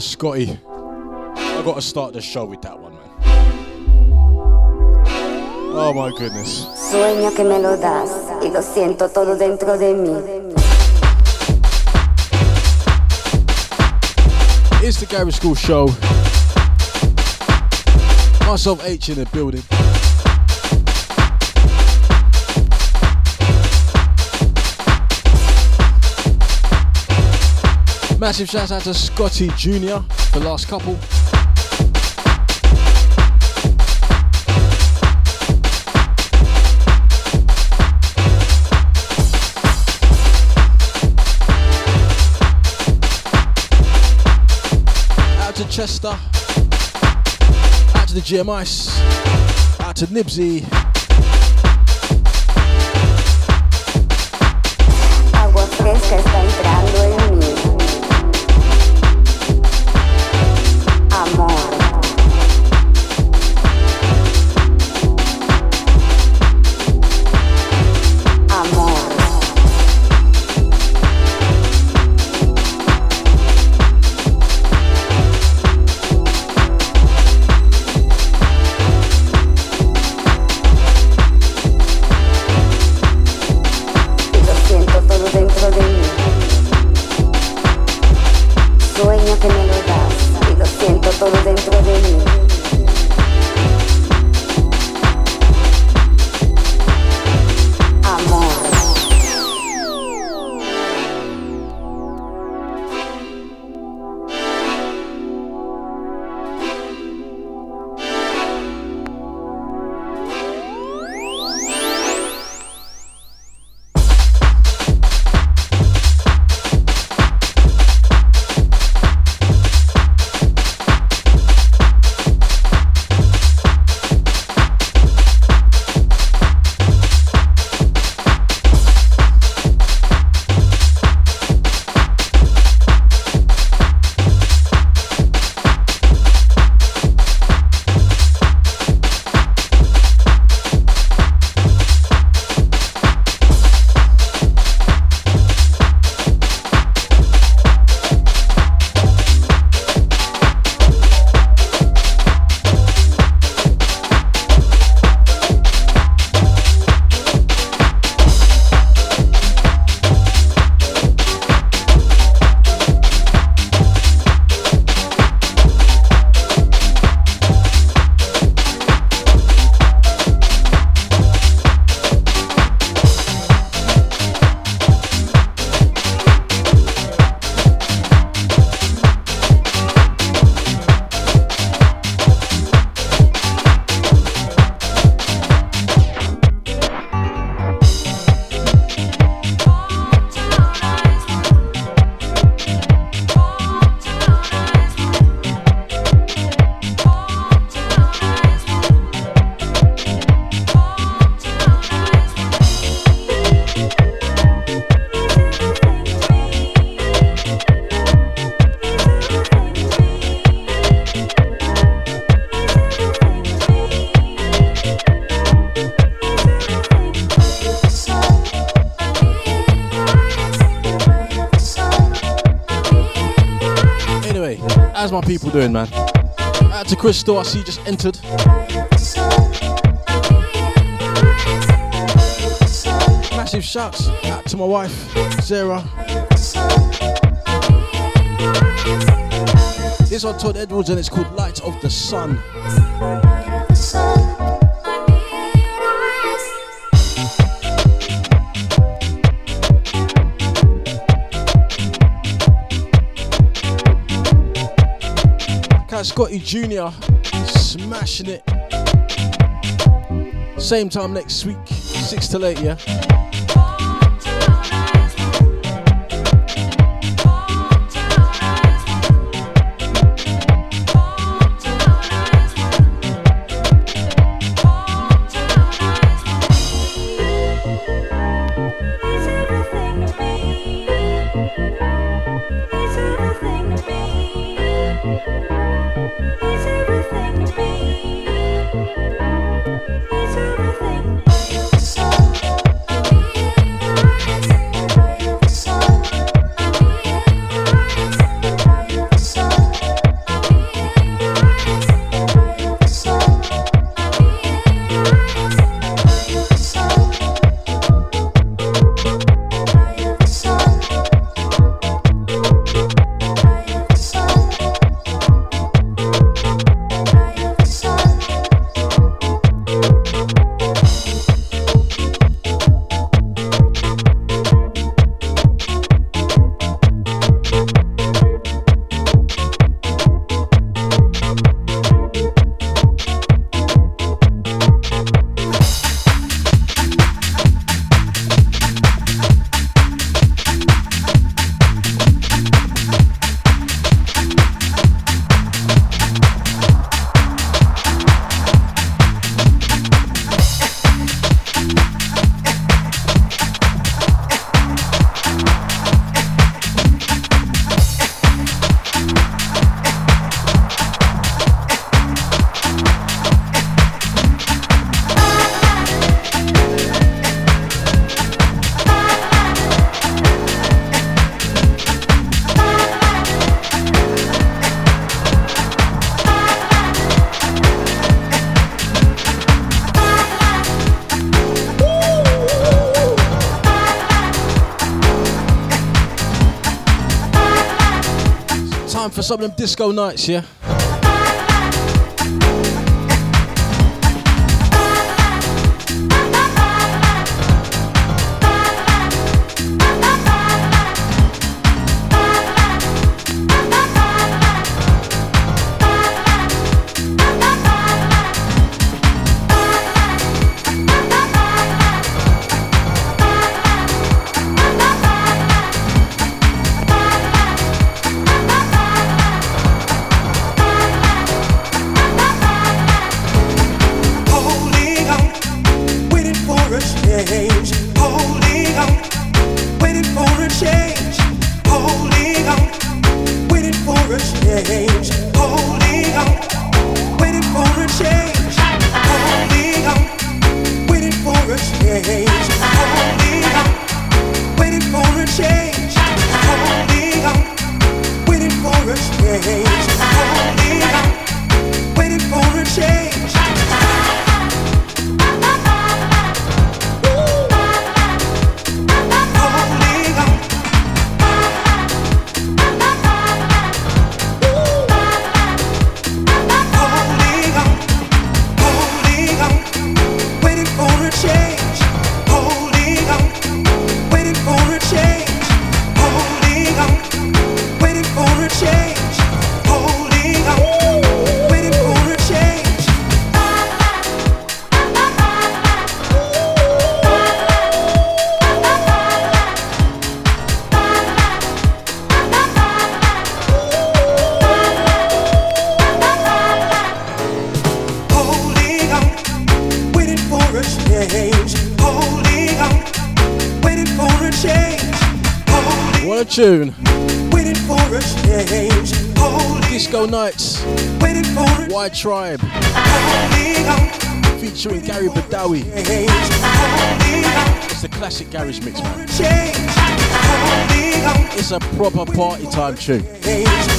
Scotty. I gotta start the show with that one, man. Oh my goodness. Sueño que me lo das y lo siento todo dentro de mí. It's the Garage Skool Show. Myself H in the building. Massive shout out to Scotty Jr. the last couple. Out to Chester. Out to the GMIs. Out to Nibsy. Crystal, I see you just entered. Massive shouts out to my wife, Sarah. This one Todd Edwards and it's called Light of the Sun. Scotty Jr. smashing it. Same time next week, 6 till 8, yeah? For some of them disco nights, yeah? Party time tune.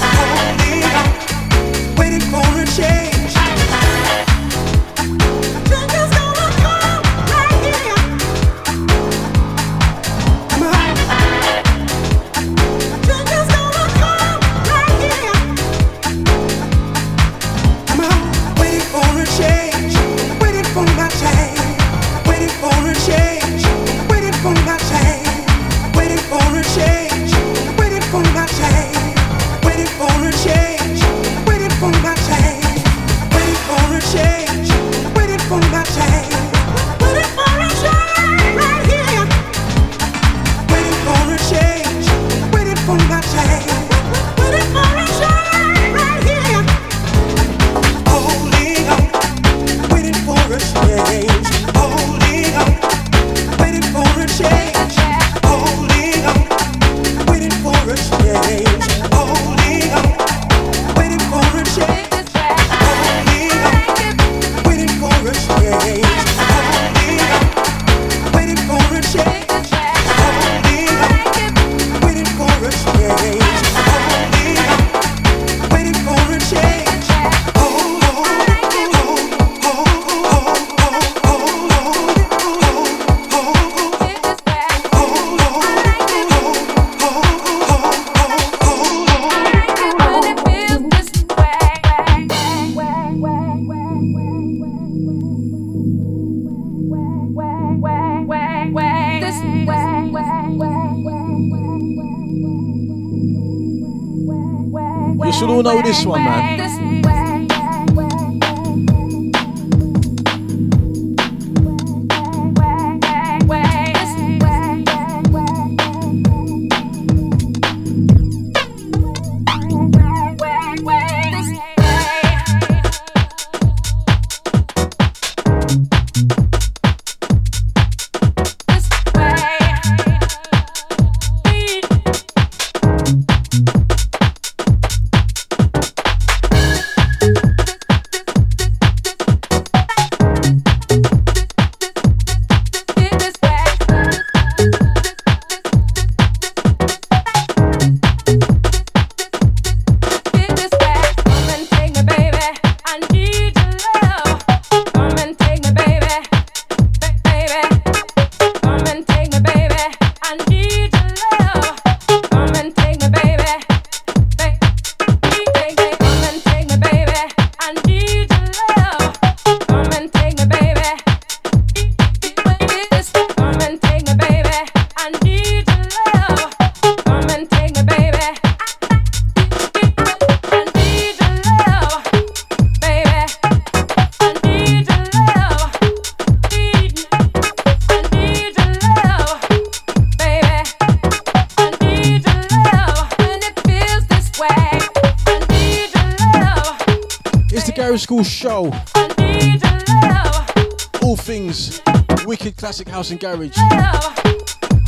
Classic house and garage.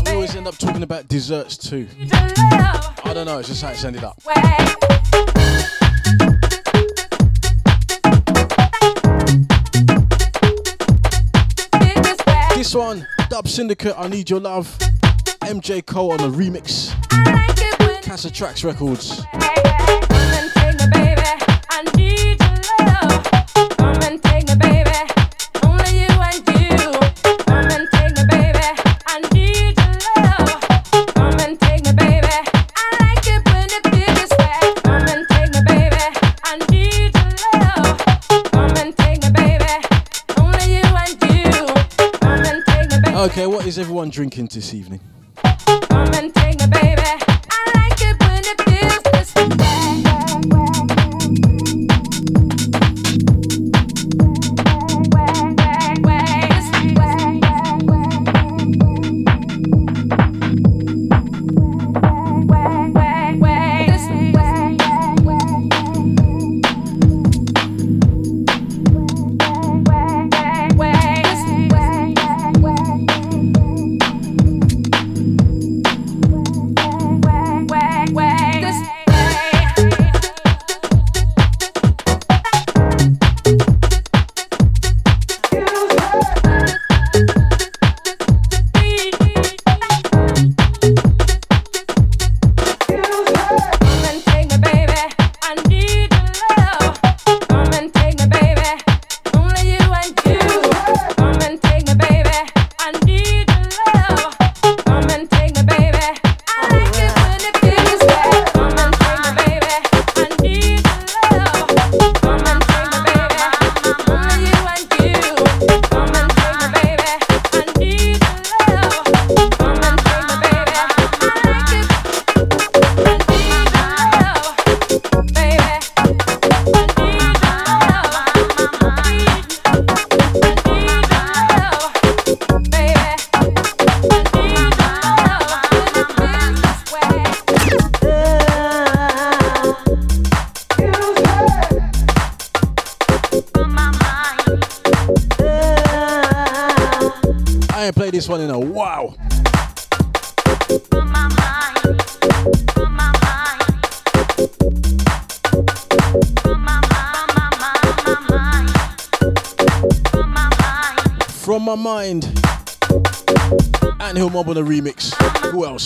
We always end up talking about desserts too. I don't know, it's just how it's ended up. This one, Dub Syndicate, I Need Your Love. MJ Cole on the remix. Casa Tracks Records. Is everyone drinking this evening?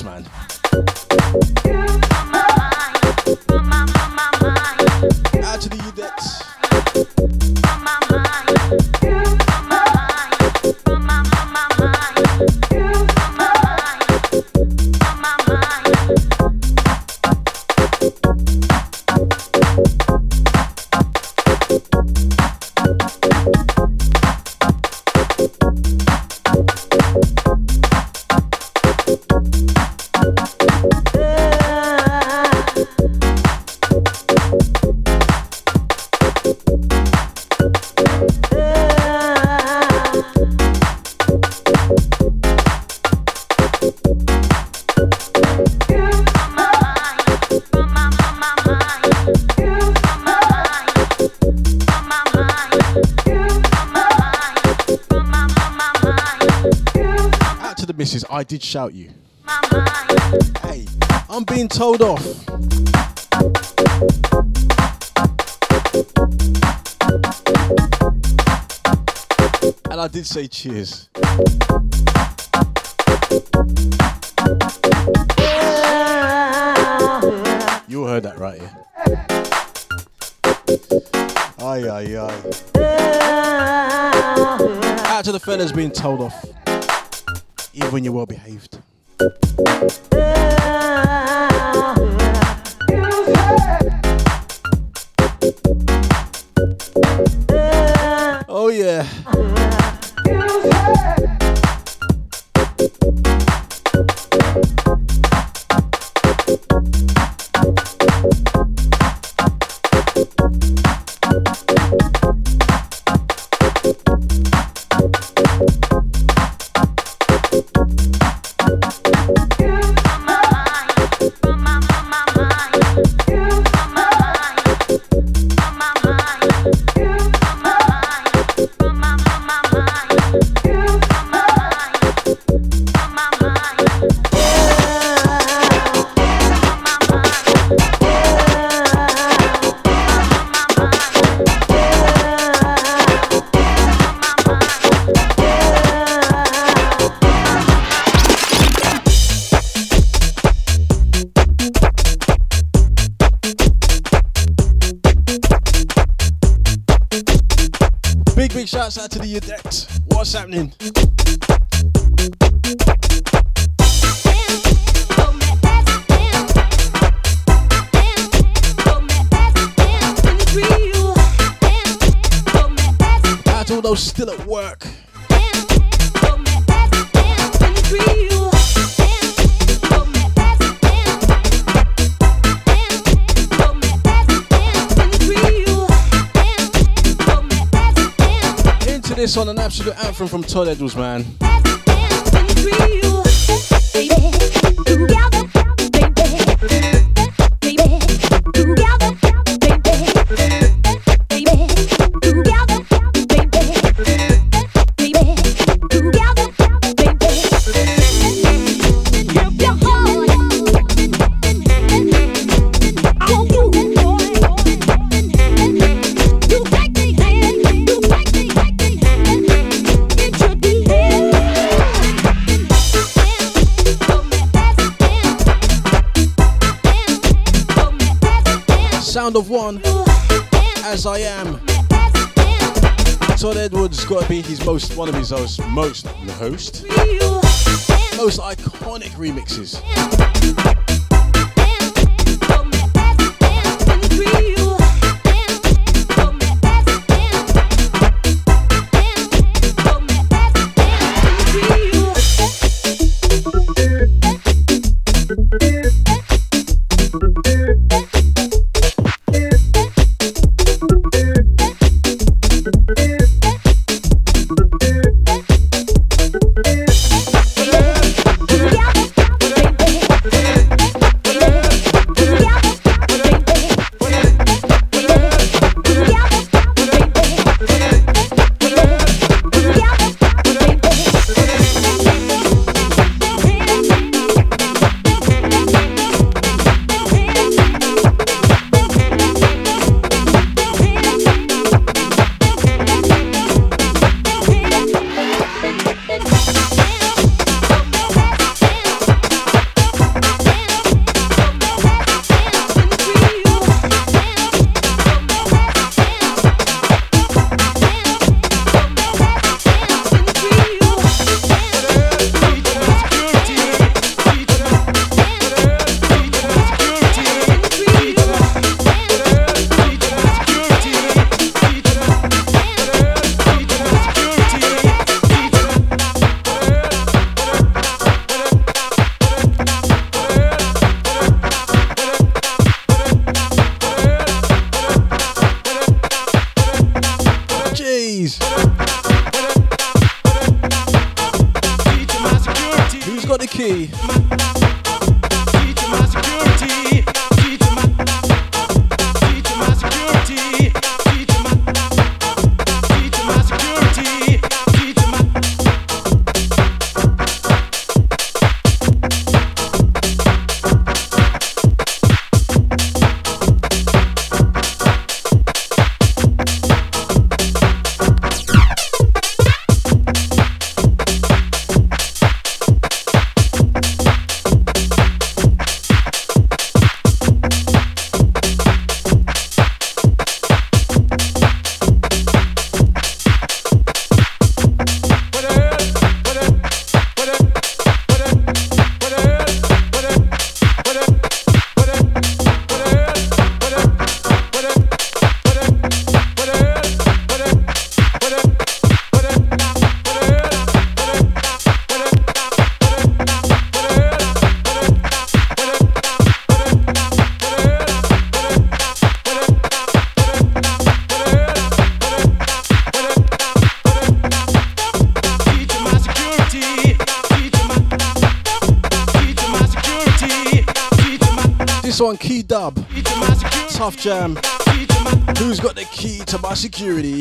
Man? Did shout you. Hey, I'm being told off. And I did say cheers. You heard that right, yeah? Aye, aye, aye. Out to the fellas being told off. When you're well behaved. This on an absolute anthem from Todd Edwards, man. Of one, as I am. Todd Edwards got to be his most one of his most most host most iconic remixes. Who's Jam. Um, who's got the key to my security?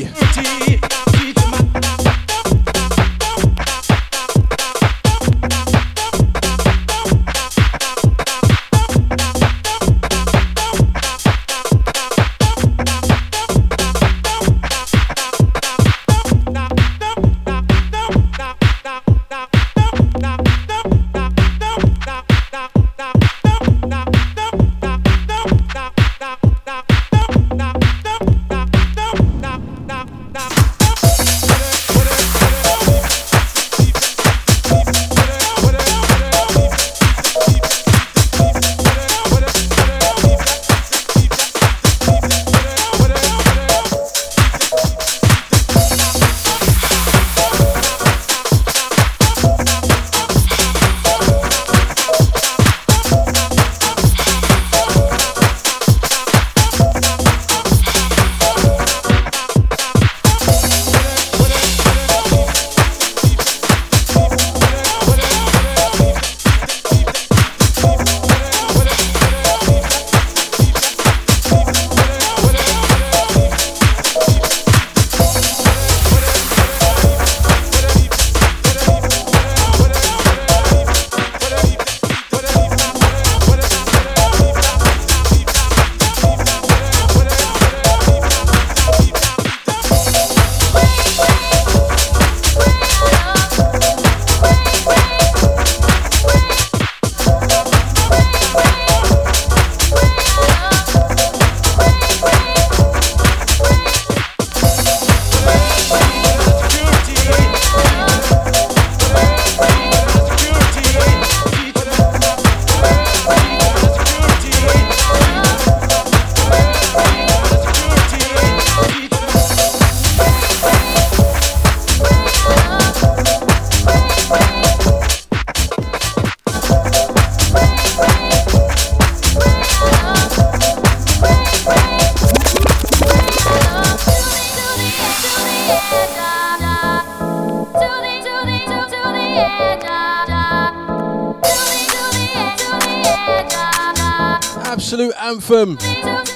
Anthem.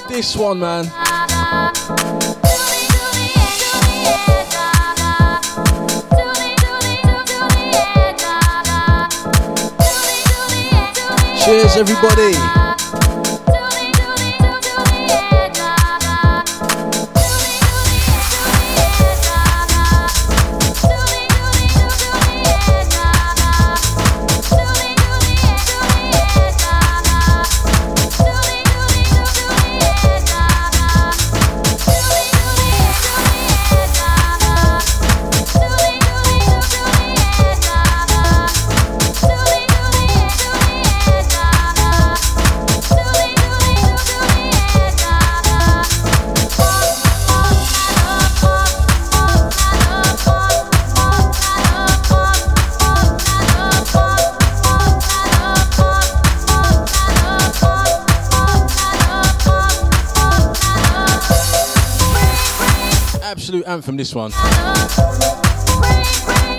This one, man. Cheers, everybody. From this one.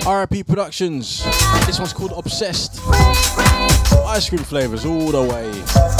RIP Productions. This one's called Obsessed. Ice cream flavors all the way.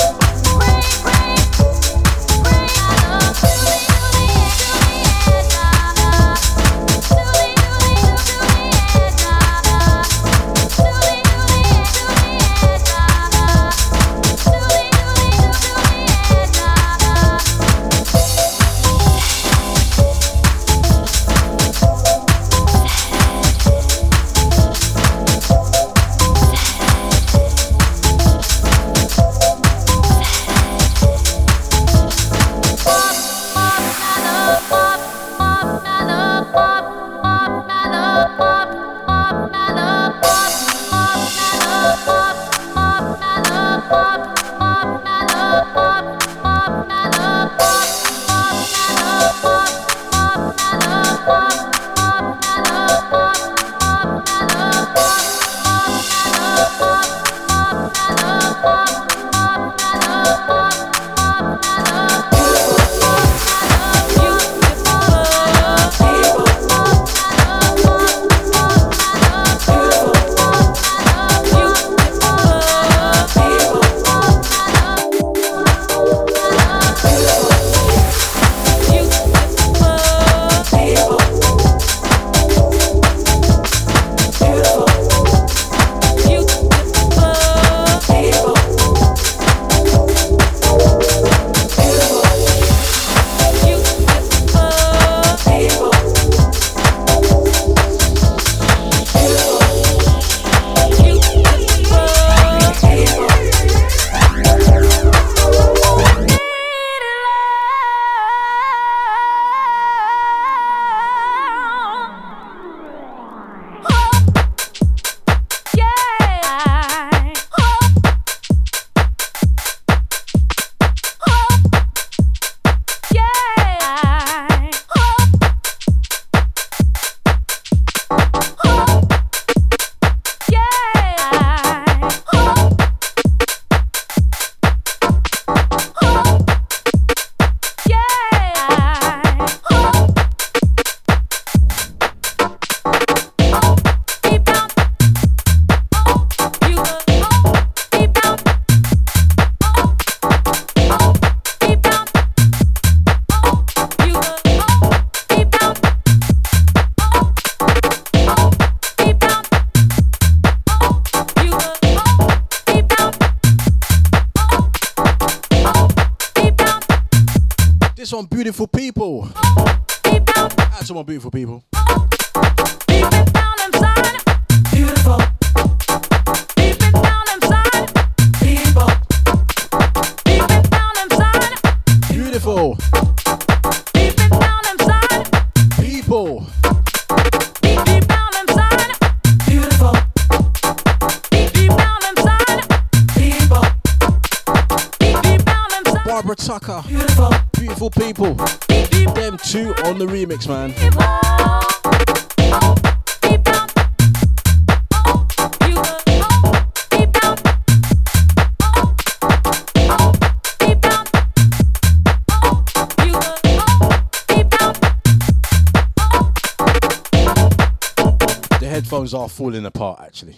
Falling apart, actually.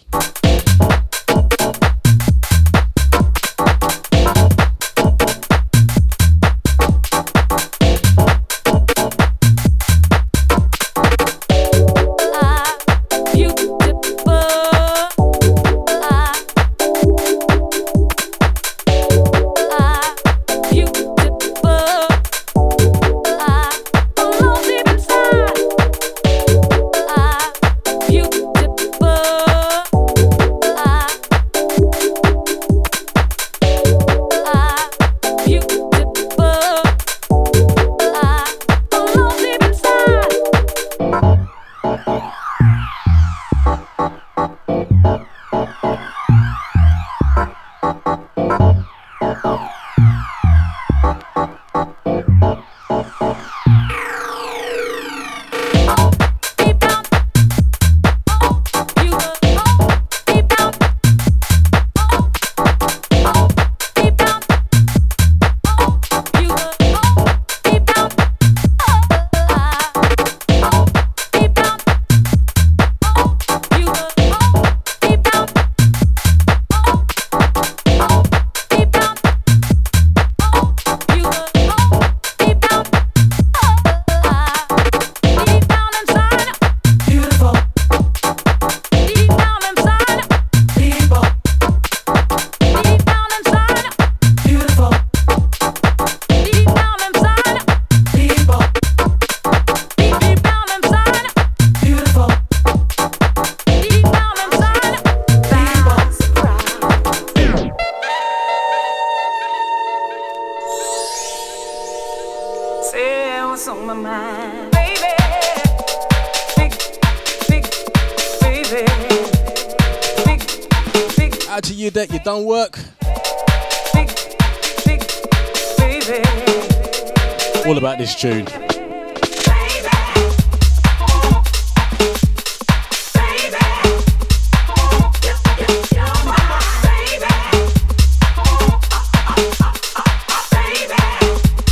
Tune.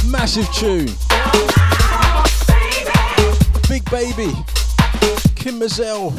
Massive tune. Big baby. Kym Mazelle.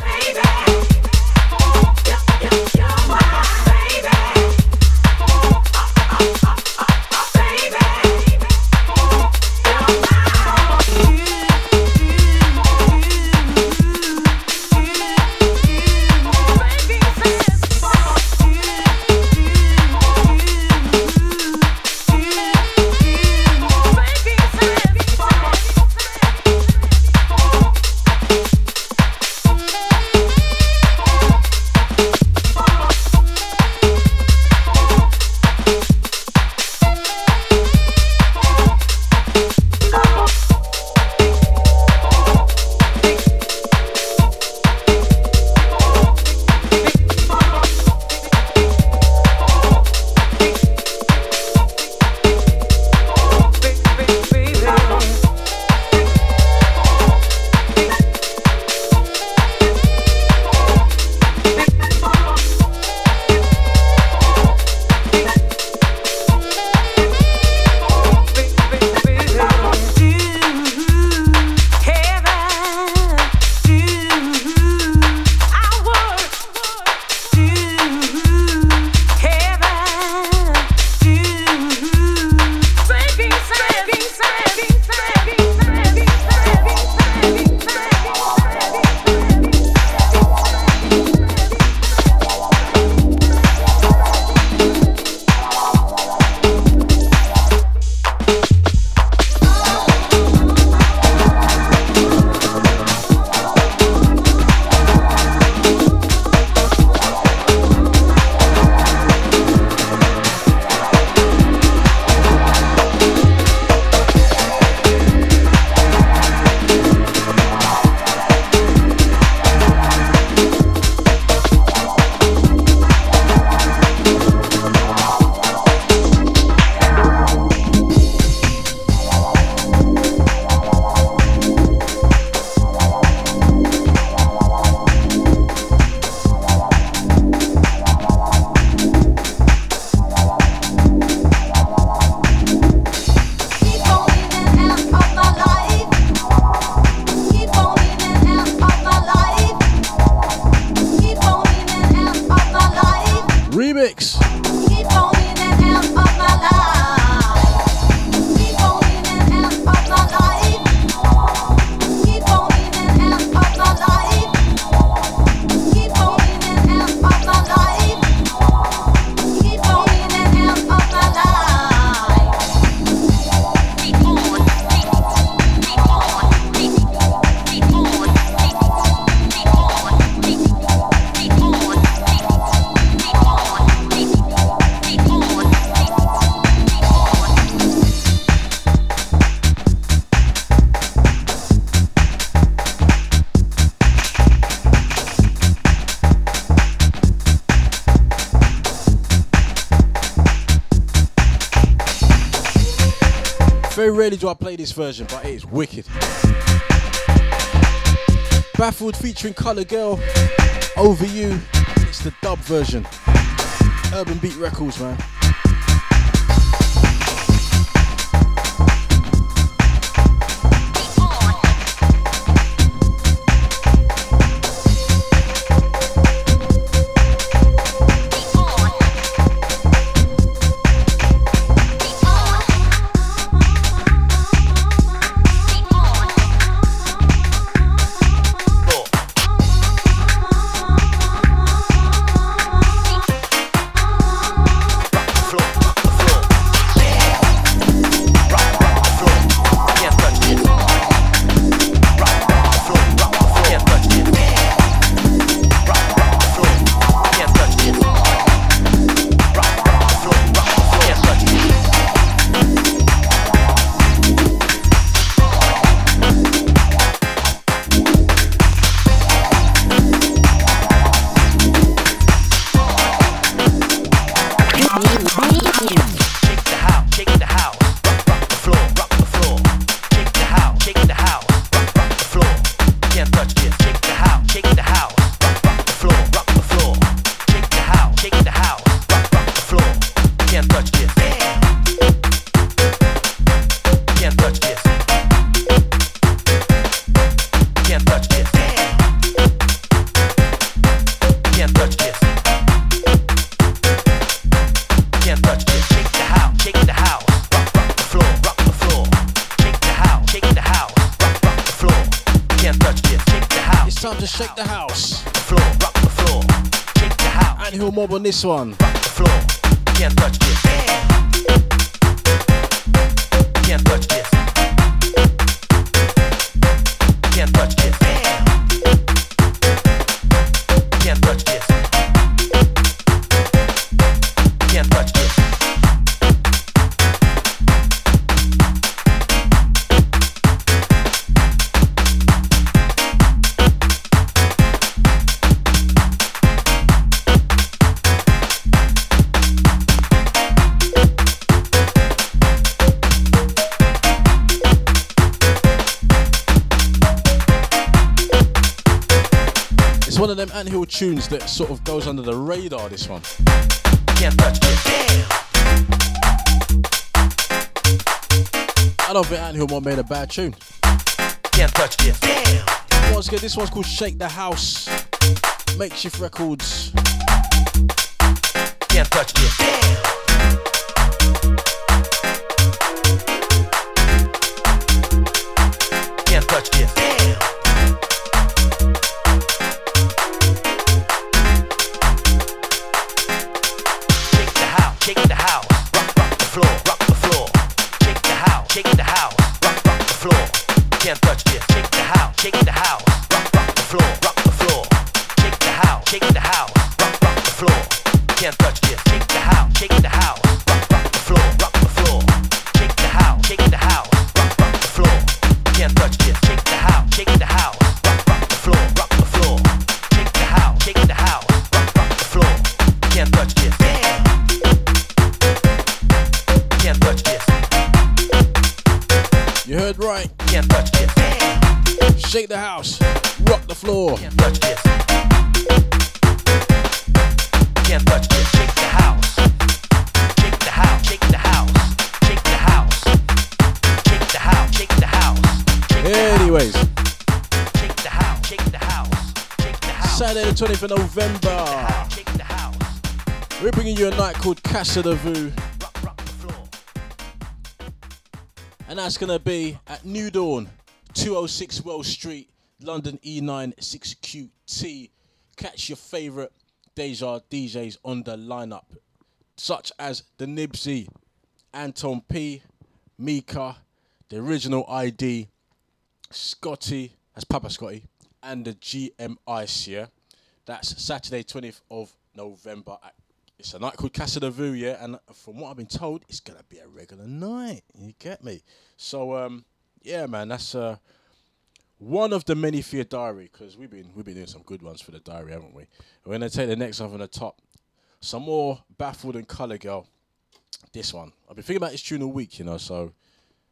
This version, but it is wicked. Baffled featuring Colour Girl, Over You. It's the dub version. Urban Beat Records, man. This one. Tunes that sort of goes under the radar, this one. Can't touch this. I don't think Anthill Mob made a bad tune. Can't touch this. Once again, this one's called Shake the House. Makeshift Records. Can't touch this. You heard right. Can't touch this. Shake the house. Rock the floor. Can't touch this. Can't touch this. Shake the house. Shake the house. Shake the house. Shake the house. Shake the house. Shake the house. Shake. Anyways, Shake the house. Shake the house. Shake the house. Saturday the 20th of November. Shake the house. We're bringing you a night called Casa de Vu. And that's going to be at New Dawn, 206 Wells Street, London E9 6QT. Catch your favourite Deja DJs on the lineup, such as the Nibsy, Anton P, Mika, the original ID, Scotty, that's Papa Scotty, and the GMIC. Yeah? That's Saturday, 20th of November. At, it's a night called Casa de Vu, yeah, and from what I've been told, it's gonna be a regular night. You get me? So, um, yeah, man, that's uh, one of the many for your diary because we've been we've been doing some good ones for the diary, haven't we? We're gonna take the next one from the top. Some more baffled and color girl. This one. I've been thinking about this tune all week, you know. So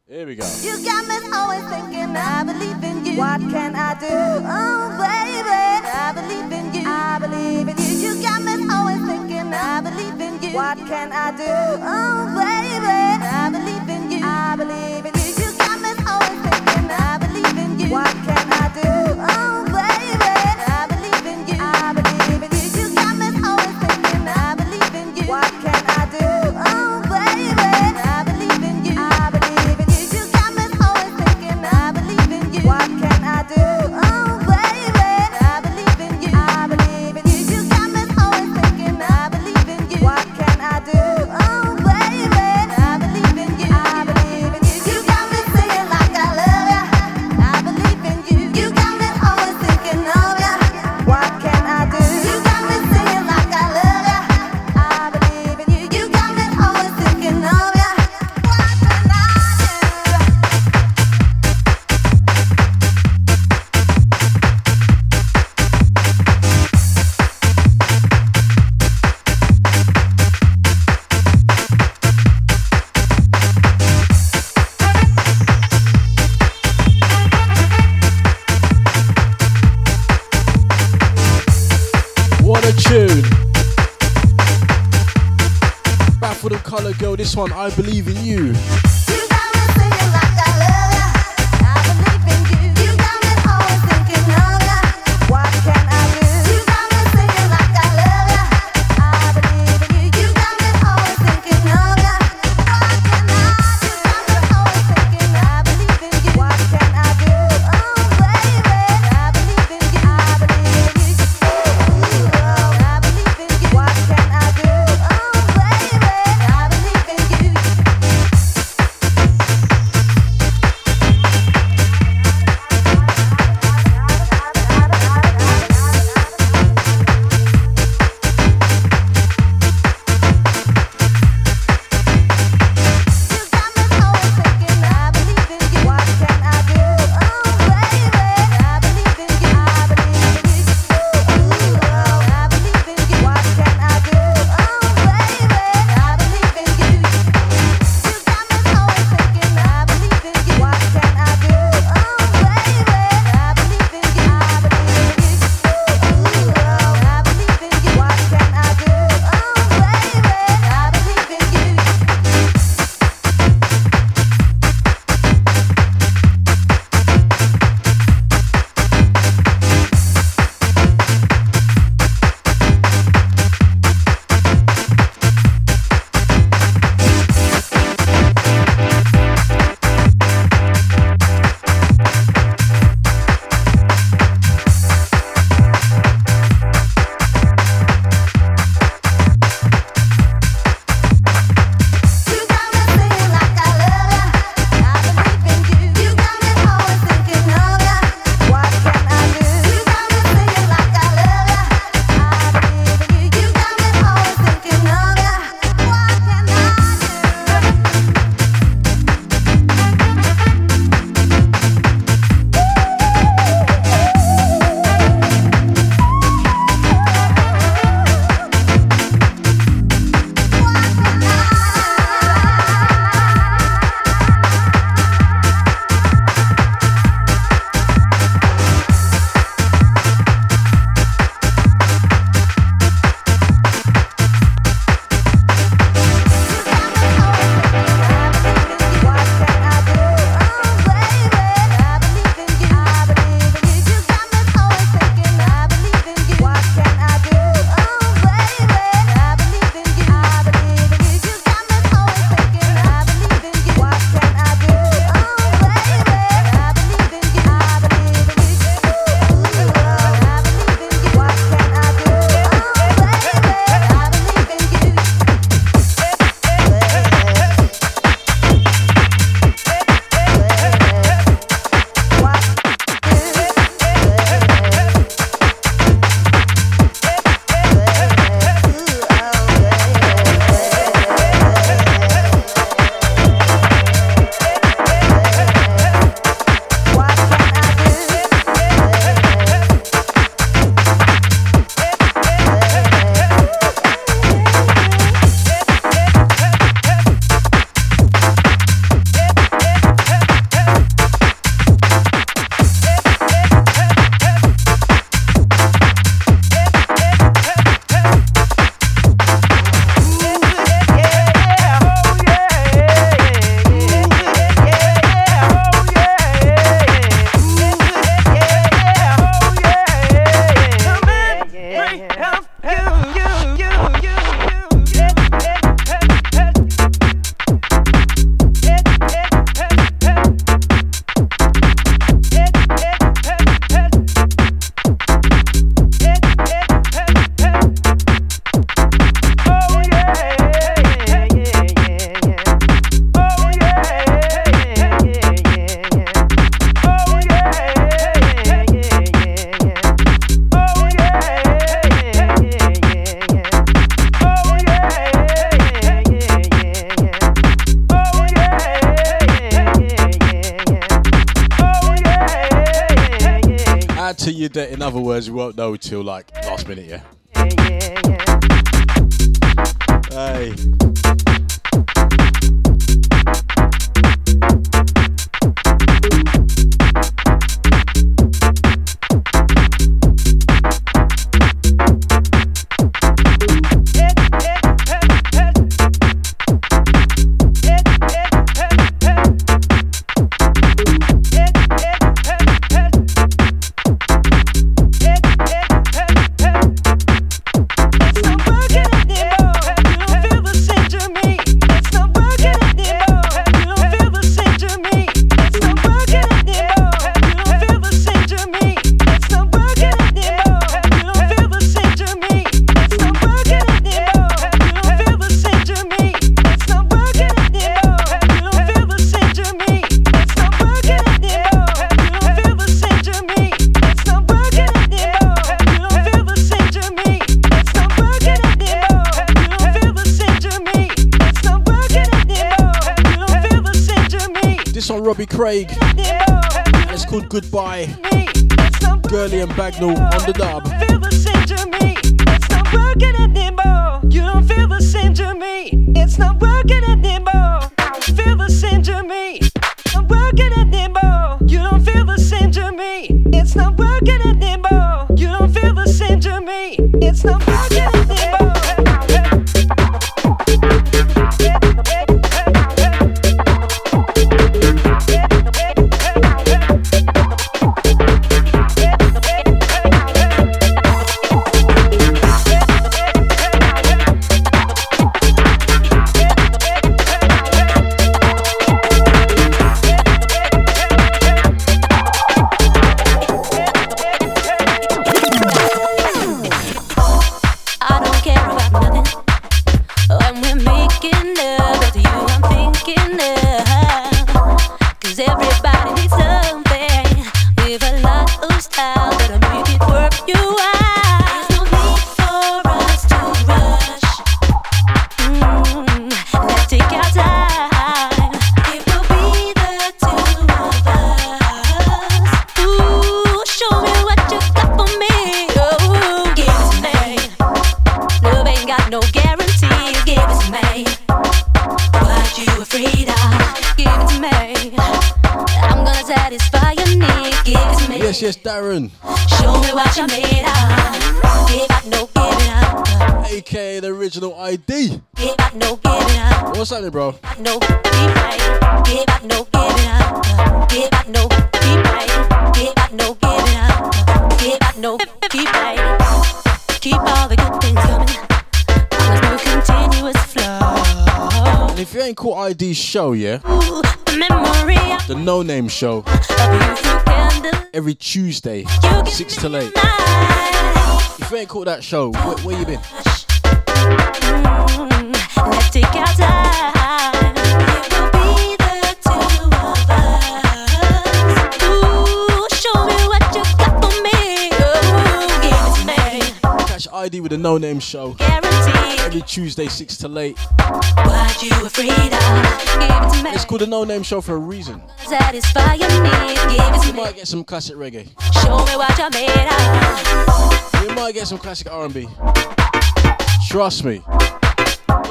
here we go. You got me always thinking I believe in you. What can I do? Oh, baby, I believe in you. I believe in you. You got me always thinking I believe in you. What can I do? Oh, baby, I believe in you. I believe in you. You got me always thinking I believe in you. What can one, I believe in you. other words, we won't know till like last minute, yeah? yeah, yeah, yeah. Hey. Magnum on the dub. show, yeah? The No Name Show. Every Tuesday, 6 till 8. If you ain't caught that show, where, where you been? with the No Name Show. Every Tuesday, 6 to late. It's called the No Name Show for a reason. Satisfy your might get some classic reggae. We me might get some classic R&B. Trust me.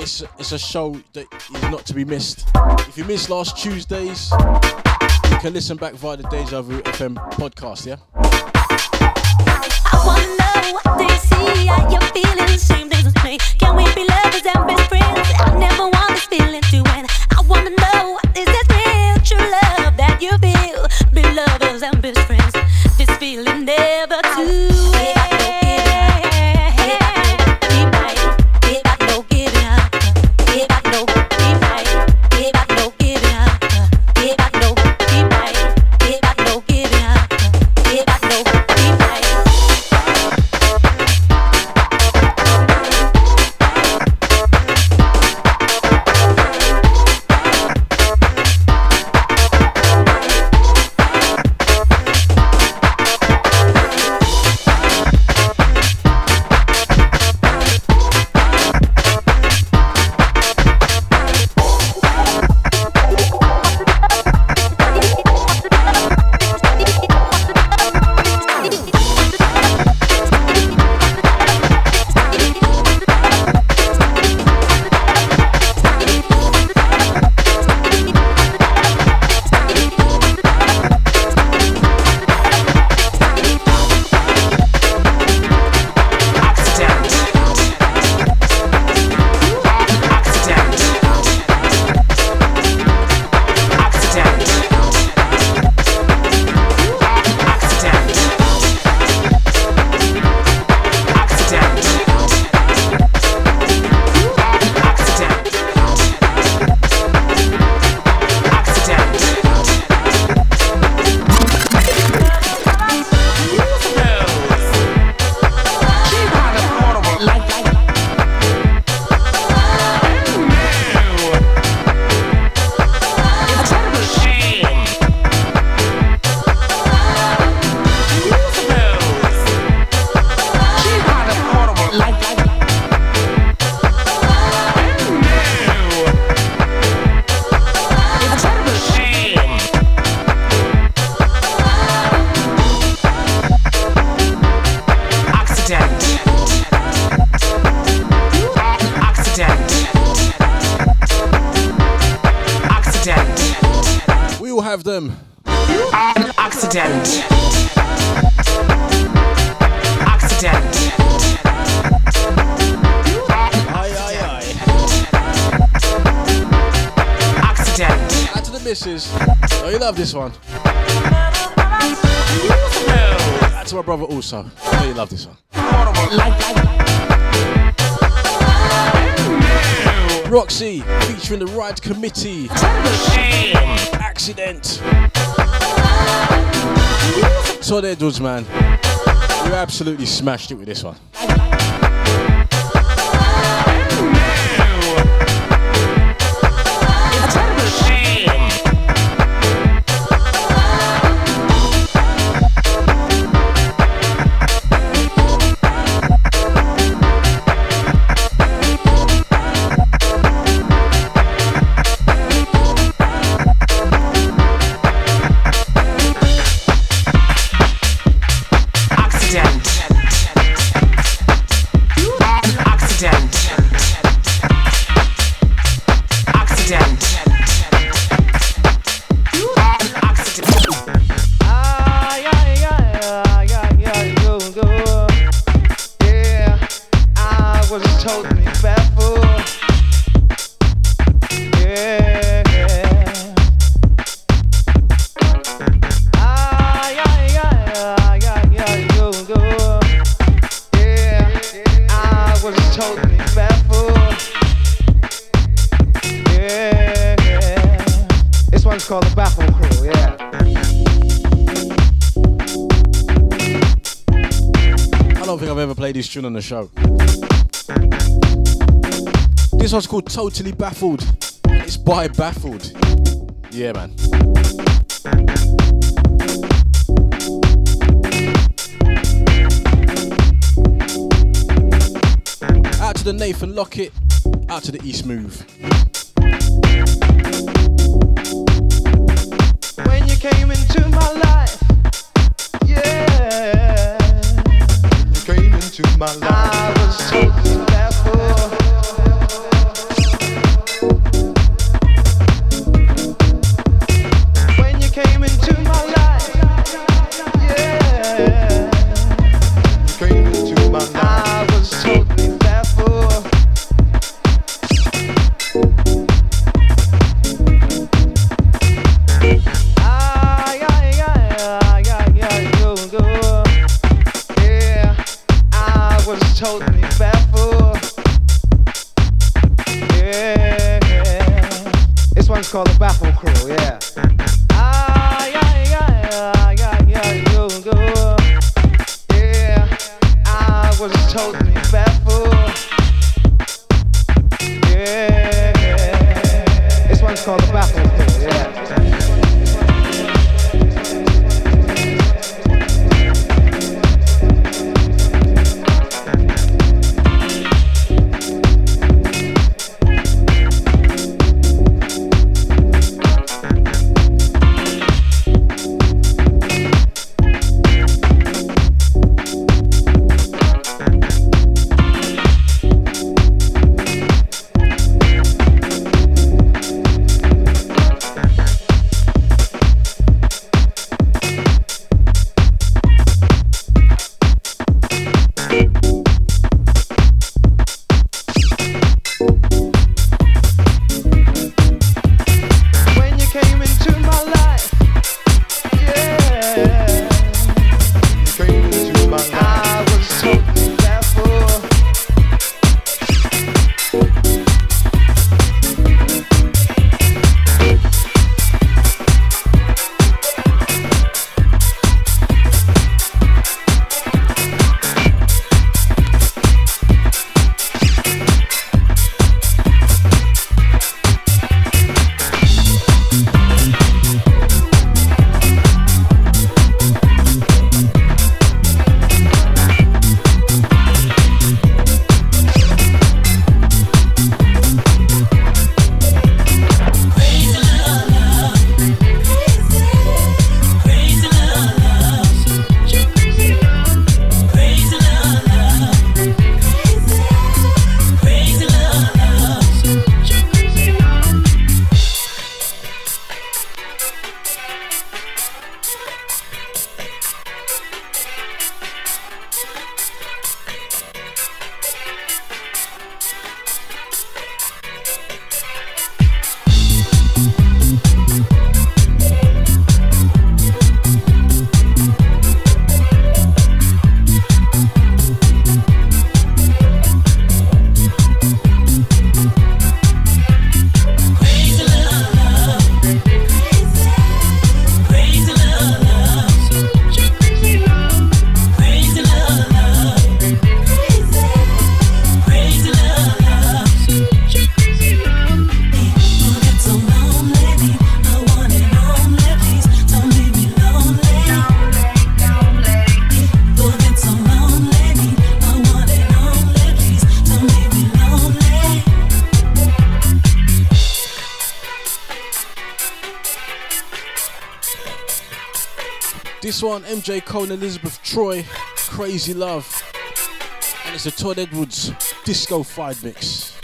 It's, it's a show that is not to be missed. If you missed last Tuesday's, you can listen back via the Deja Vu FM podcast, yeah? I wanna know what you've been man. You absolutely smashed it with this one. called Totally Baffled. It's by Baffled. Yeah, man. Out to the Nathan Lockett, out to the East Move. This one, MJ Cole Elizabeth Troy, Crazy Love. And it's a Todd Edwards Disco 5 mix.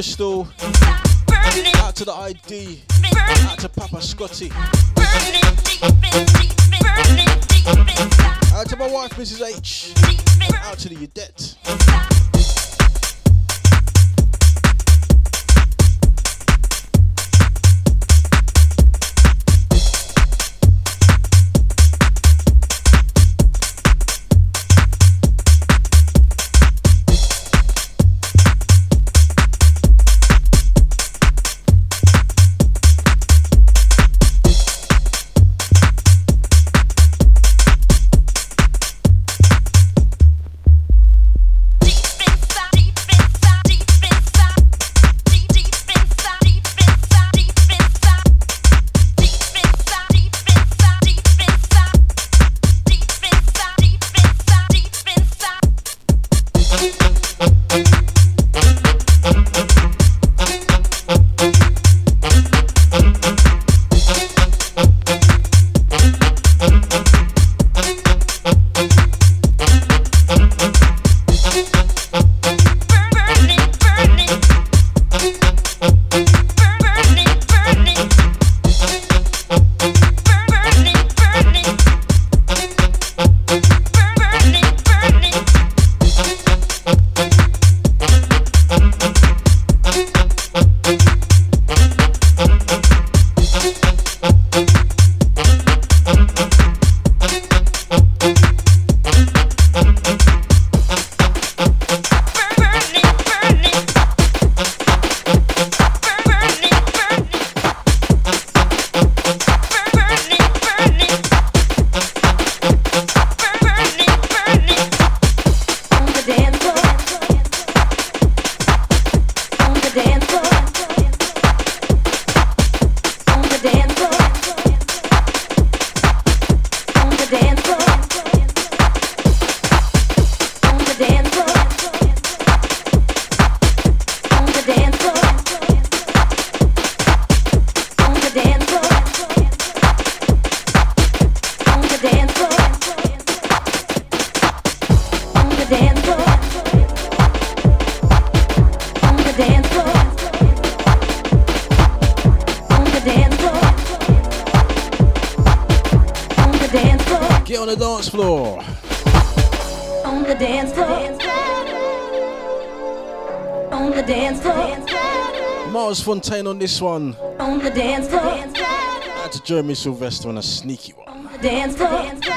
Crystal. Out to the ID. Out to Papa Scotty. Fontaine on this one. On the dance floor. That's Jeremy Sylvester on a sneaky one. On the dance floor.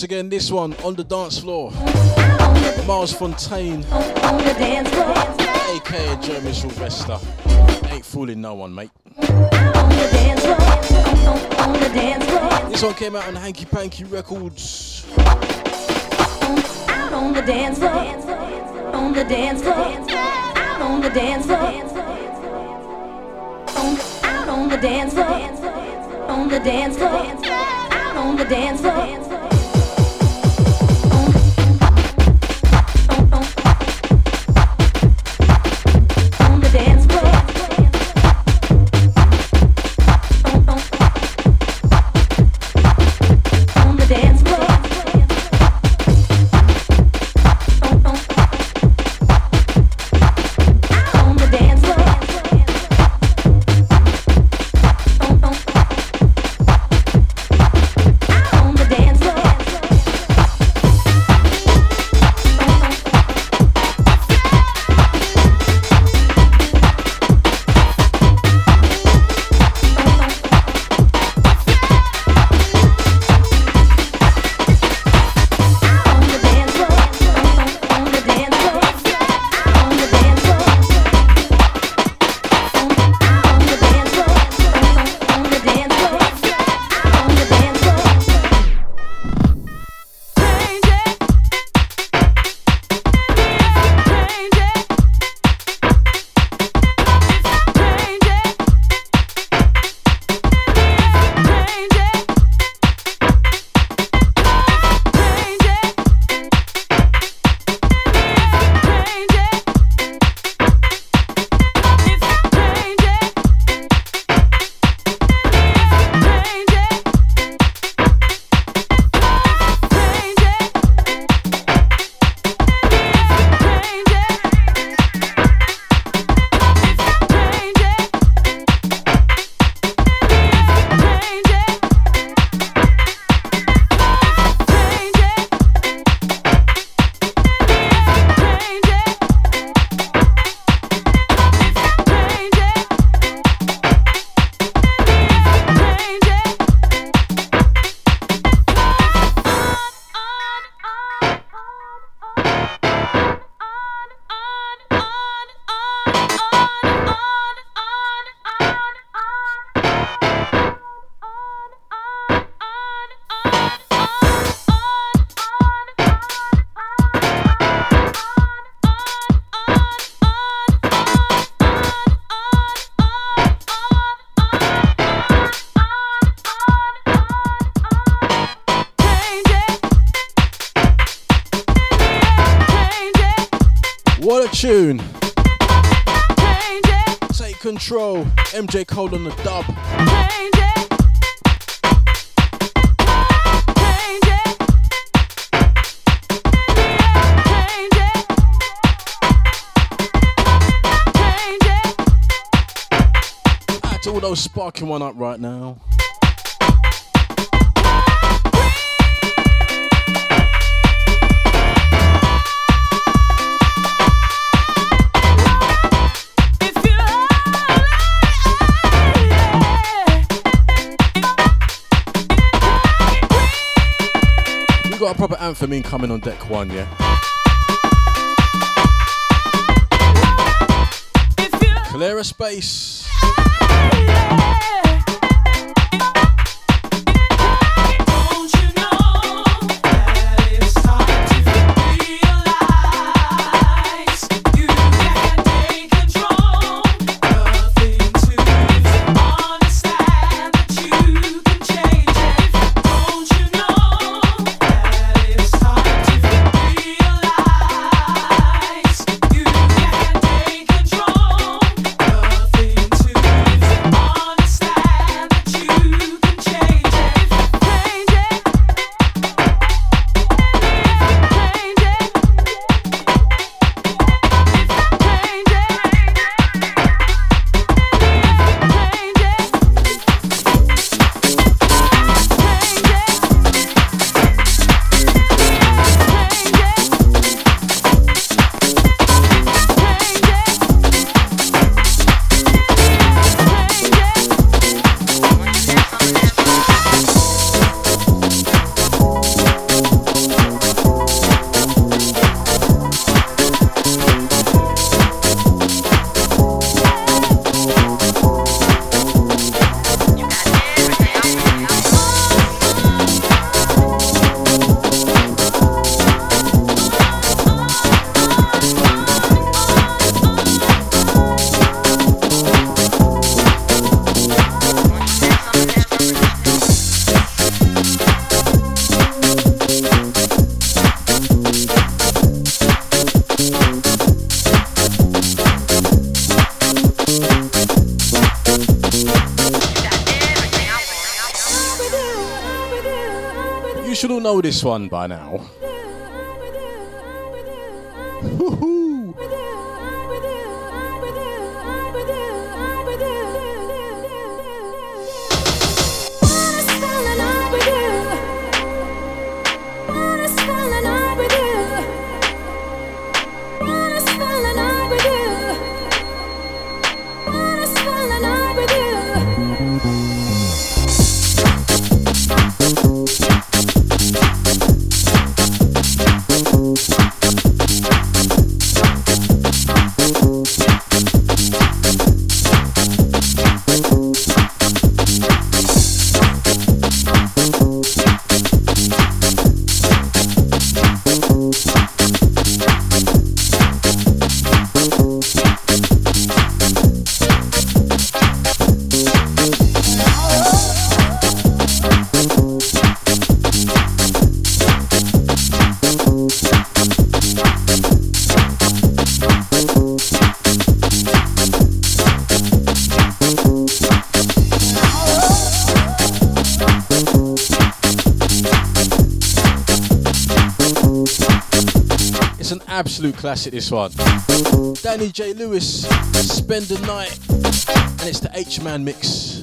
Once again, this one on the dance floor. Miles Fontaine, aka Jeremy Sylvester. Ain't fooling no one, mate. This one came out on Hanky Panky Records. Out on the dance floor. On the dance floor. Out on the dance floor. Out on the dance floor. On the dance floor. Out on the dance floor. MJ Cole on the dub. Out to all those sparking one up right now. Got a proper anthem incoming on deck one, yeah. Clear a space. Nothing to this one by now. Absolute classic, this one. Danny J. Lewis, Spend the Night, and it's the H Man mix.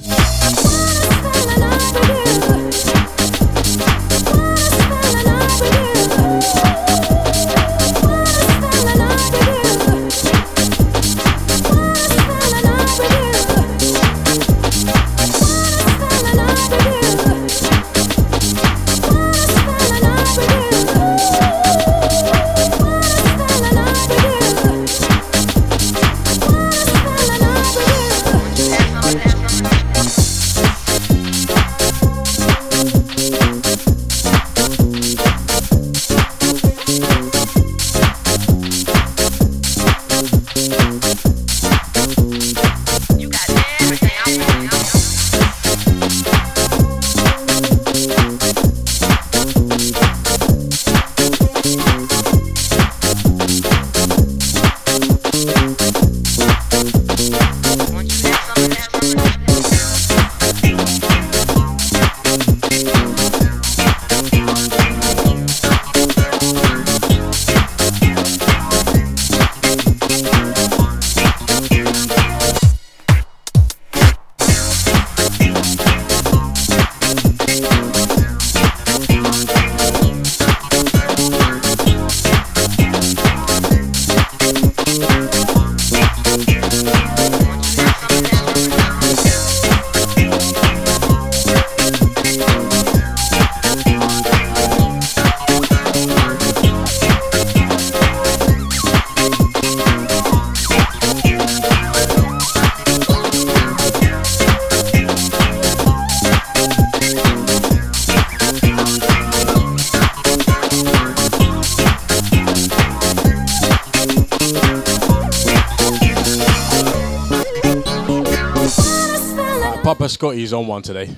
Scotty's on one today.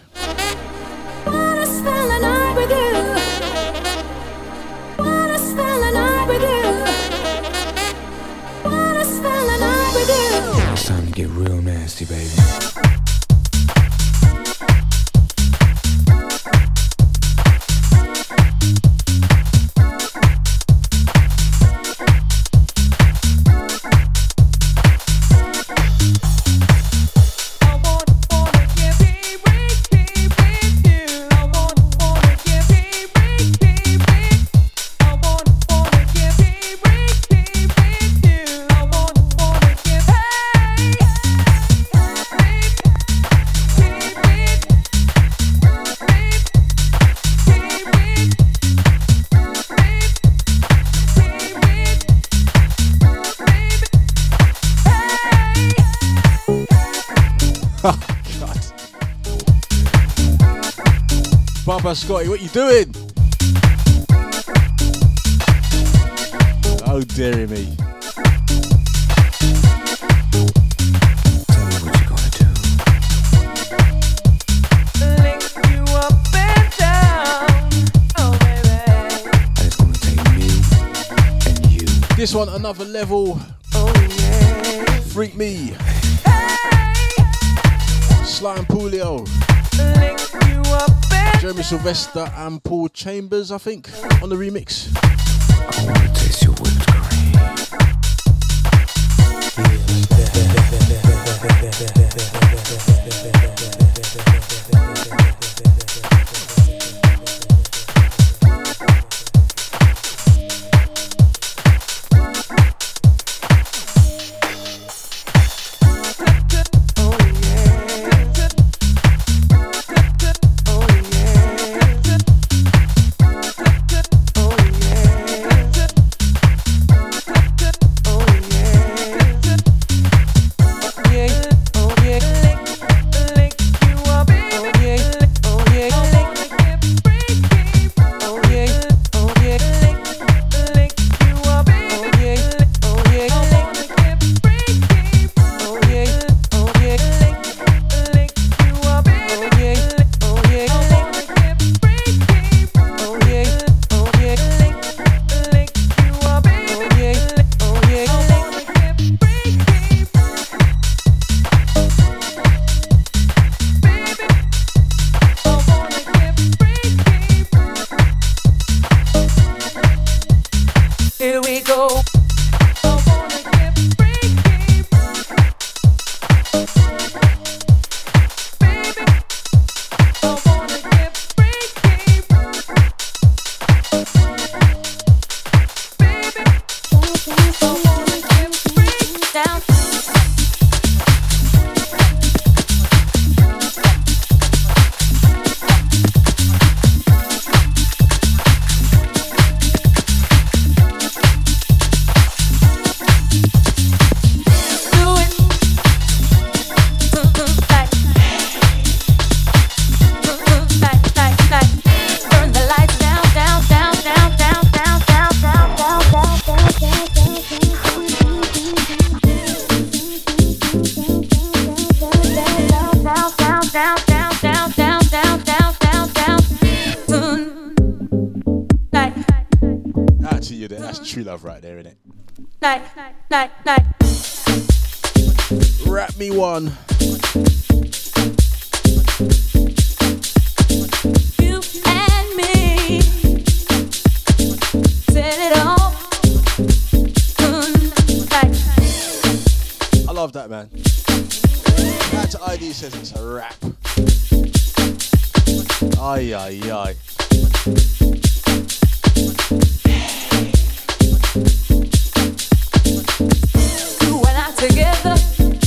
Scotty, what you doing? Oh dearie me. This one, another level. Freak me. Sly and Pulio. Jeremy Sylvester and Paul Chambers, I think, on the remix.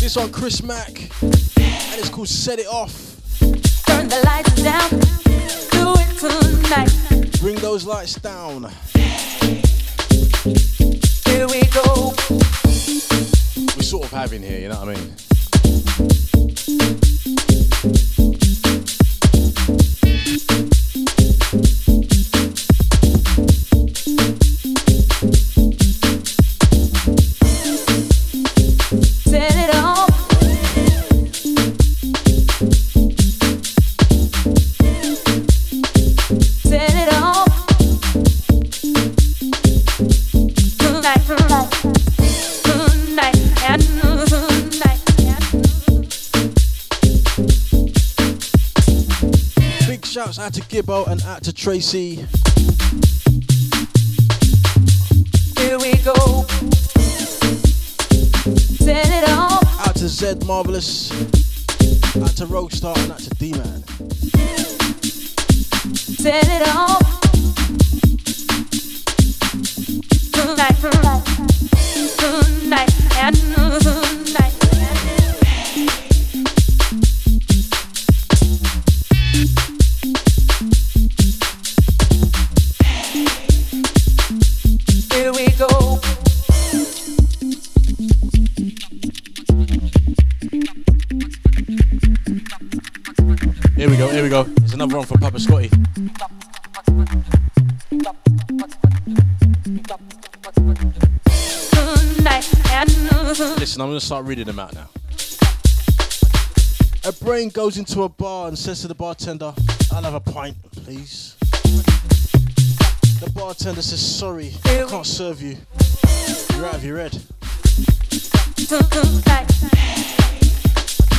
This on Chris Mack. And it's called Set It Off. Turn the lights down. Do it tonight. Bring those lights down. Here we go. We're sort of having here, you know what I mean? Out to Gibbo and out to Tracy. Here we go. Set it off. Out to Zed Marvelous. Out to Roadstar and out to D Man. Set it off. Start reading them out now. A brain goes into a bar and says to the bartender, I'll have a pint, please. The bartender says, Sorry, I can't serve you. You're out of your head.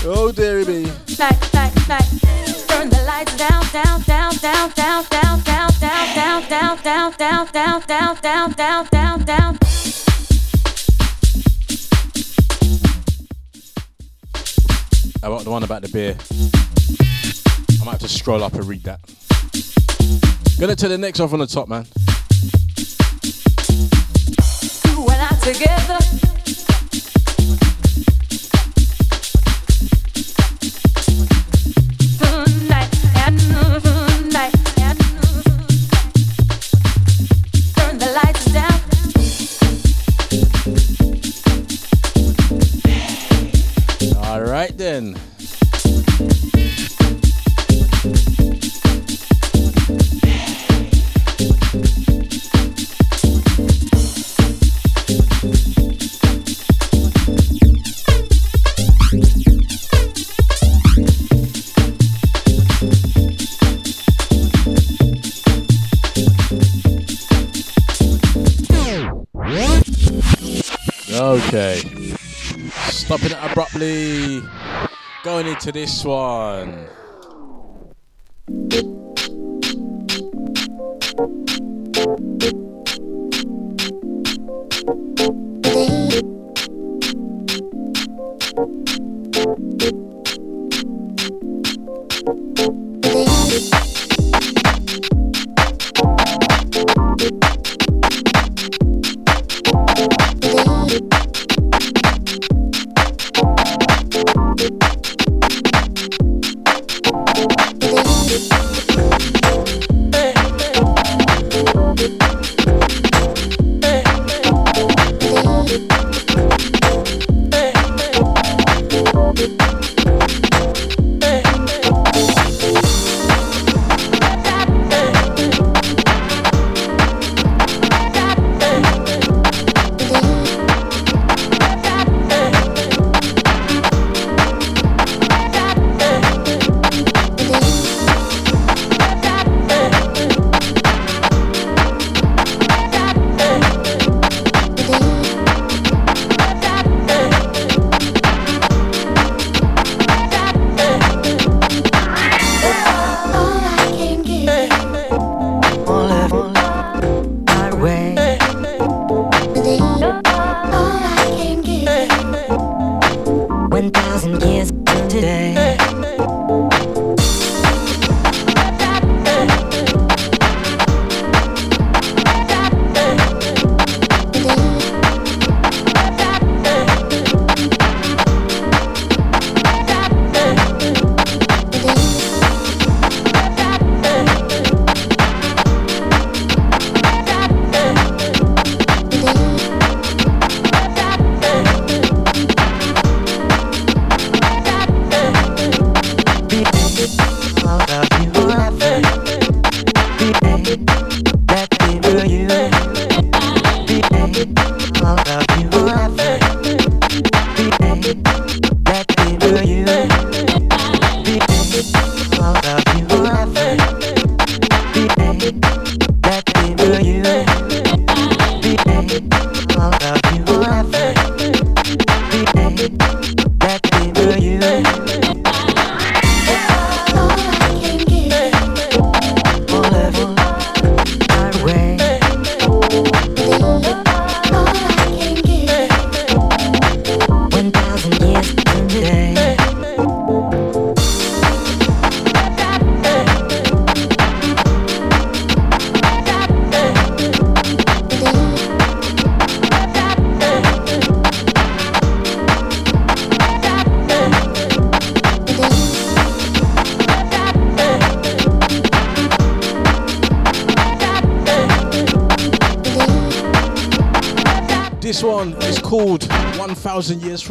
Oh, dearie me. Turn the lights down, down, down, down, down, down, down, down, down, down, down, down, down, down, down, down, down. Want the one about the beer. I might have to scroll up and read that. Gonna to the next off on the top, man. And I together. Right then. Okay. Stopping it abruptly. Going into this one.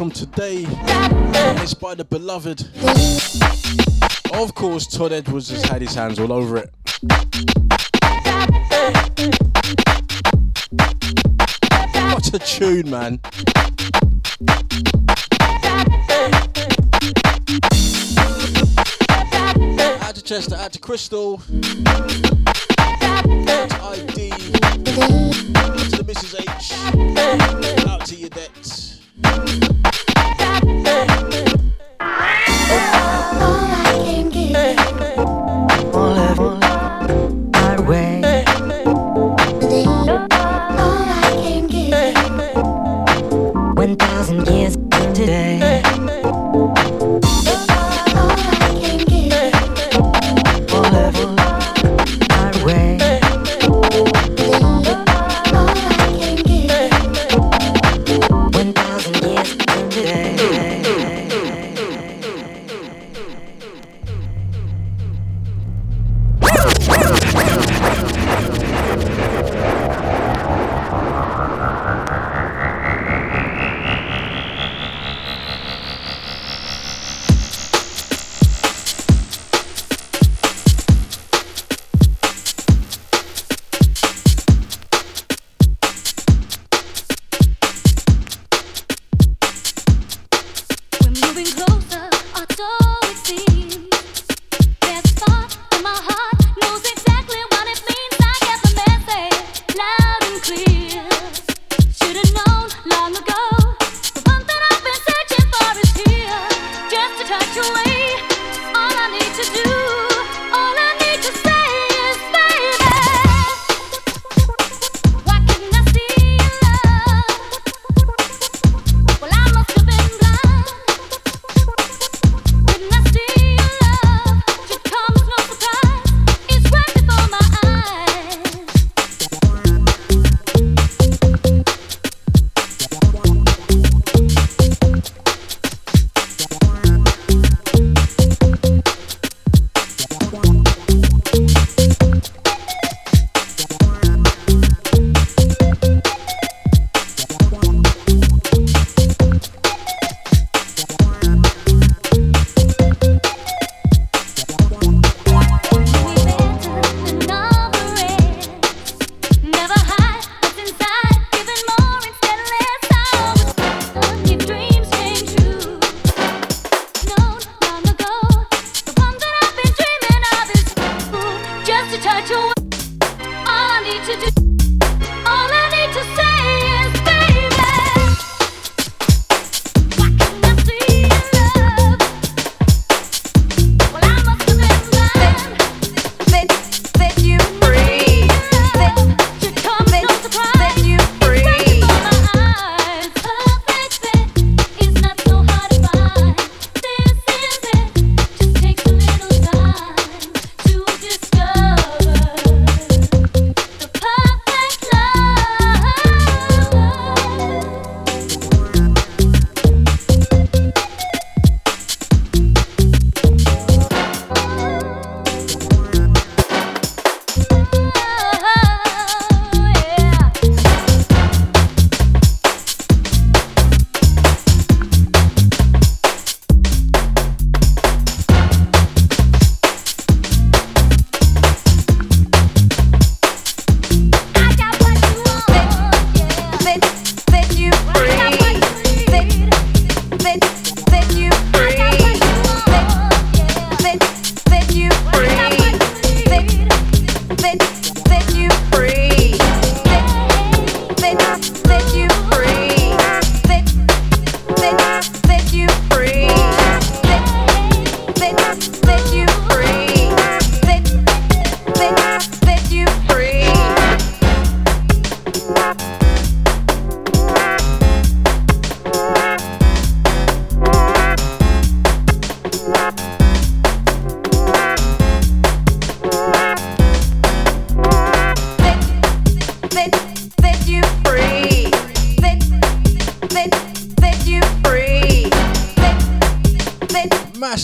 From Today. And it's by the beloved. Of course, Todd Edwards has had his hands all over it. What a tune, man. Out to Chester, out to Crystal. Out to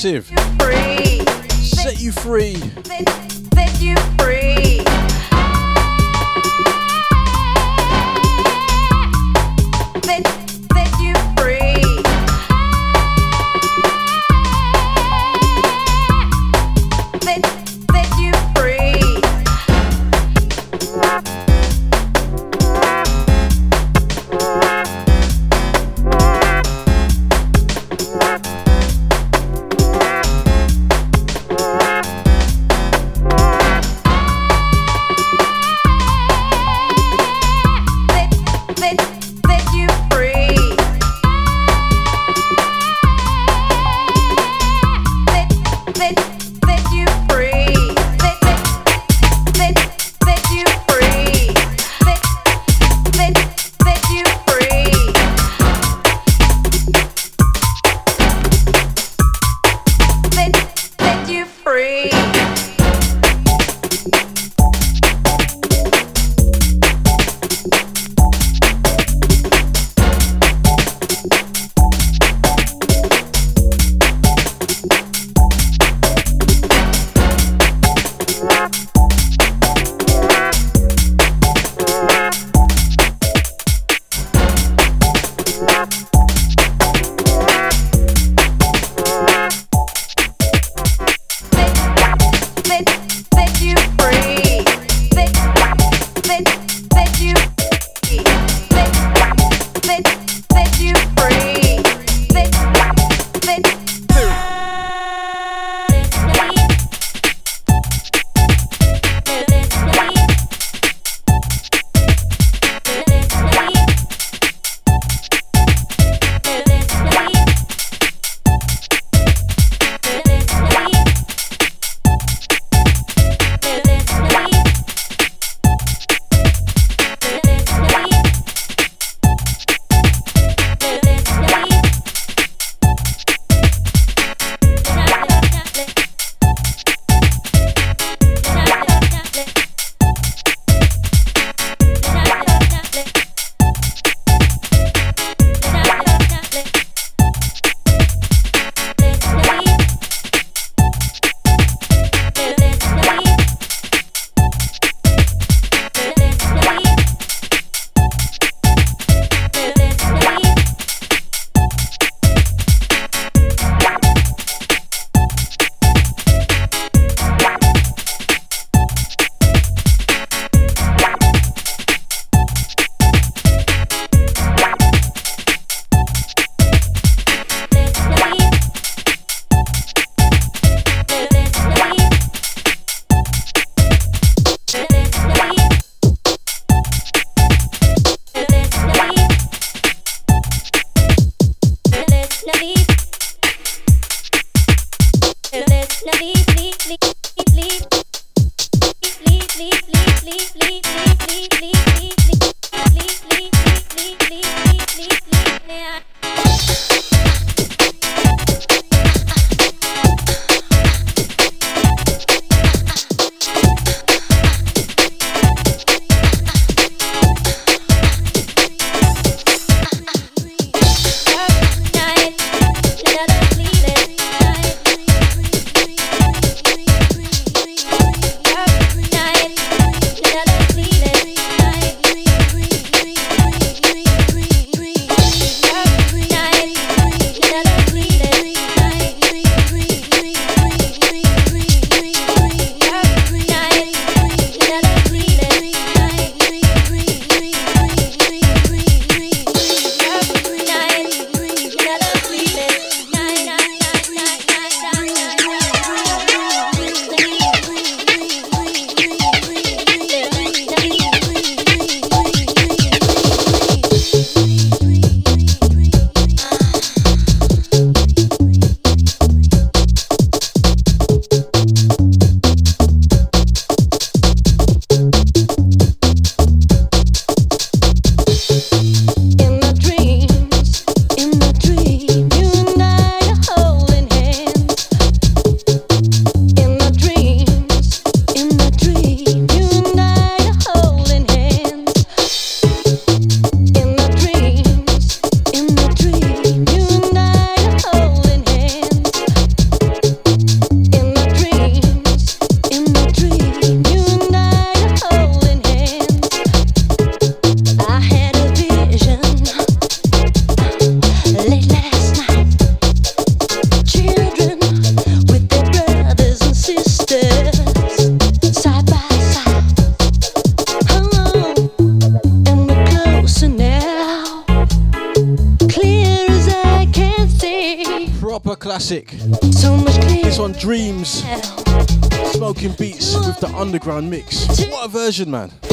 massive. Set you free. Set you free. Underground mix. What a version, man.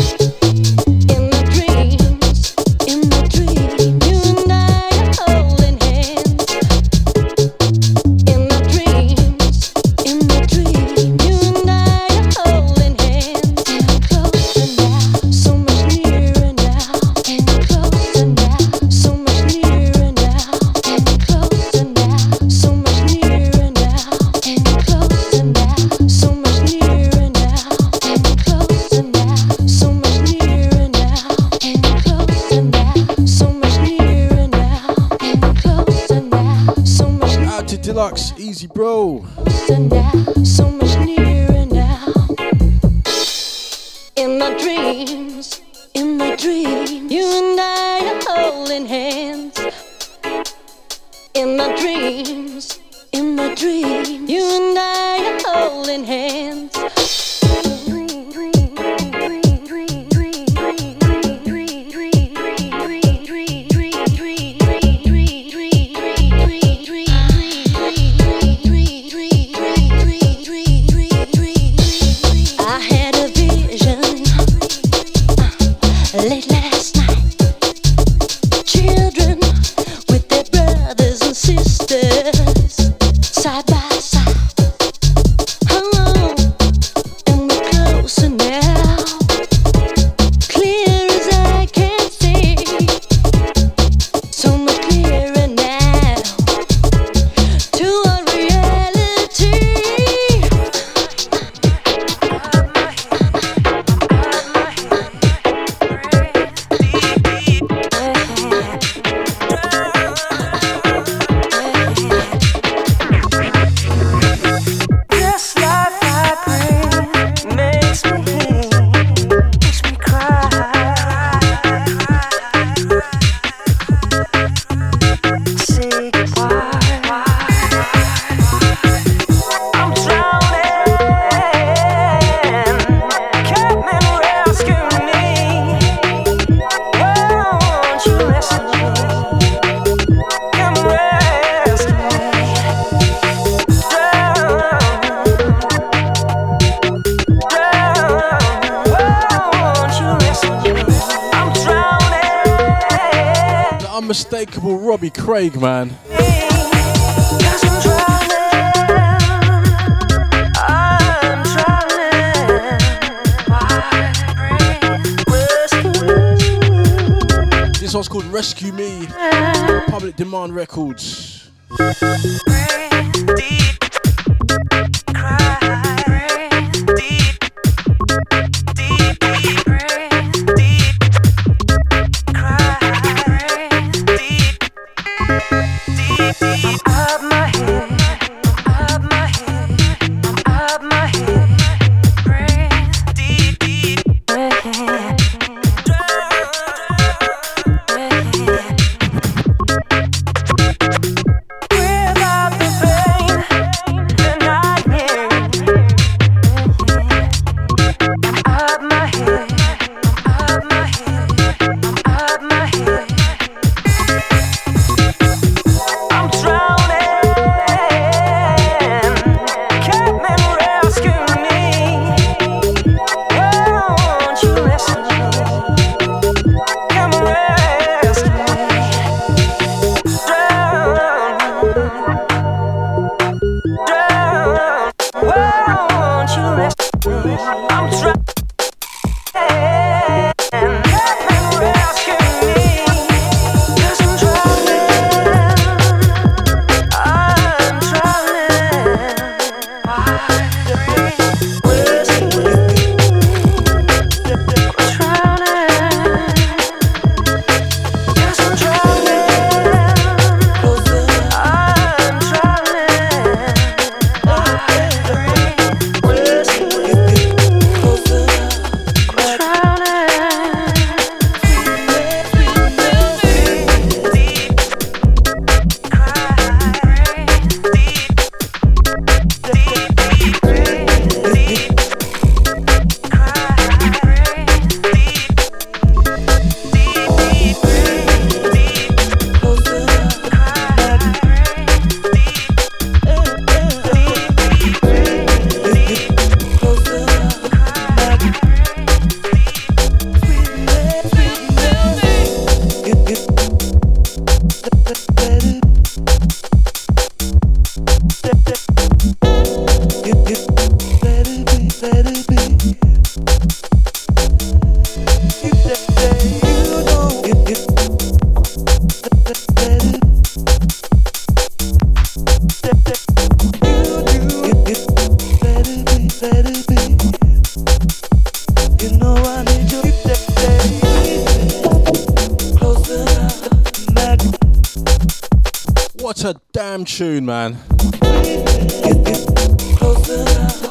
Tune, man.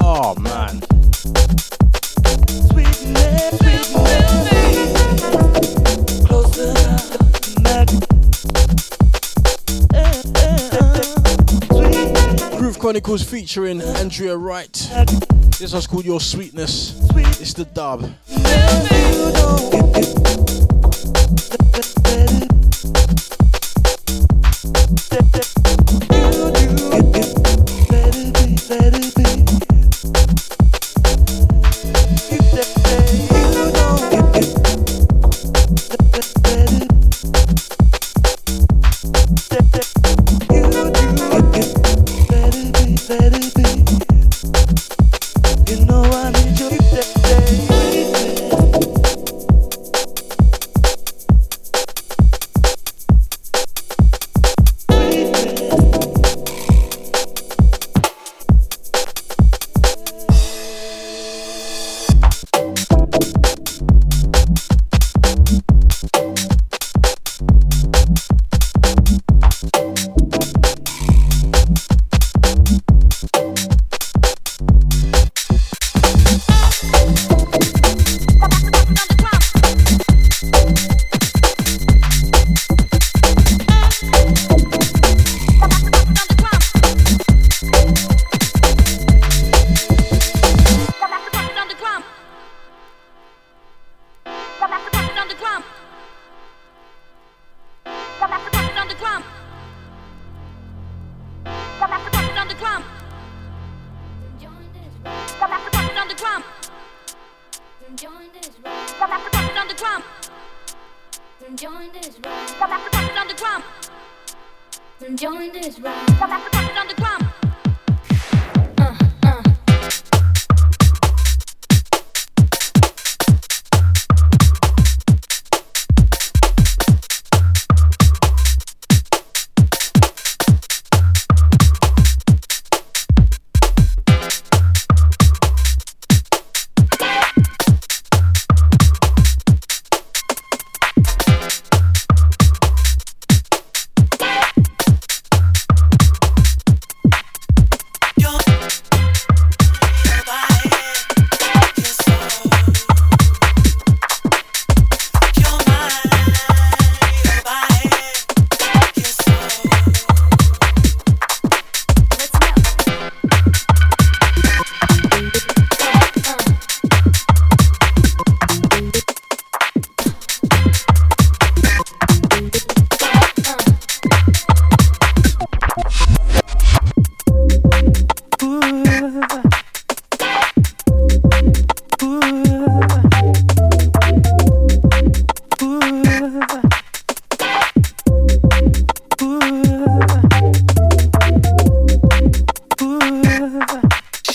Oh, man. Groove Chronicles featuring Andrea Wright. This one's called Your Sweetness. It's the dub.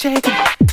shaking.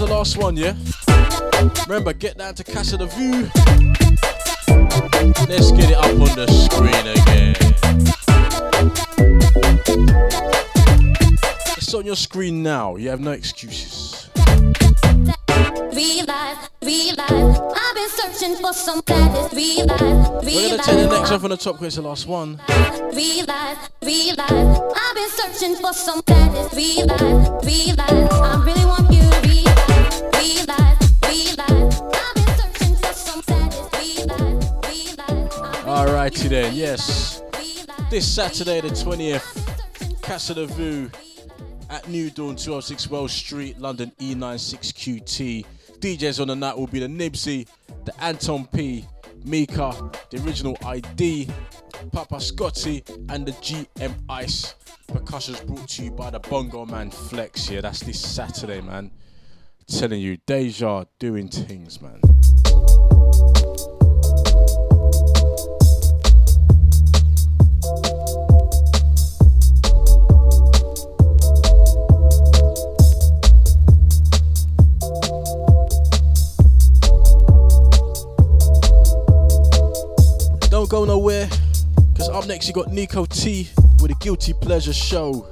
was the last one, yeah? Remember, get down to Casa de View. Let's get it up on the screen again. It's on your screen now. You have no excuses. Real life. I've been searching for some gladness. Real life, We're gonna take the next one from the top because it's the last one. Real life. I've been searching for some gladness. Real life. I really want. There, yes. This Saturday, the 20th, Casa de Vue at New Dawn, 206 Wells Street, London, E96QT. DJs on the night will be the Nibsy, the Anton P, Mika, the original ID, Papa Scotty, and the GM Ice. Percussions brought to you by the Bongo Man Flex here. That's this Saturday, man. Telling you, Deja doing things, man. Don't go nowhere, because up next you got Nico T with a Guilty Pleasure show.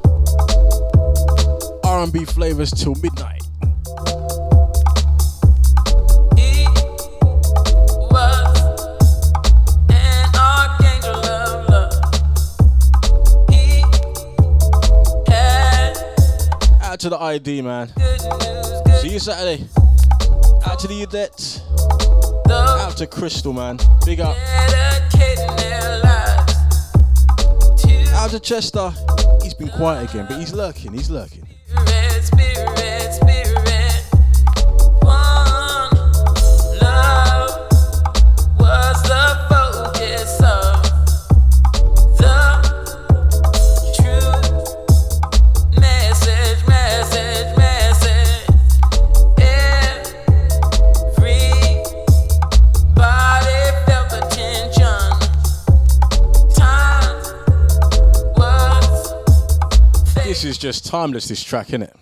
R&B flavors till midnight. Out to the ID, man. See you Saturday. Out to the Udette. Out to Crystal, man. Big up. Out to Chester. He's been quiet again, but he's lurking. He's lurking. Just timeless, this track, innit?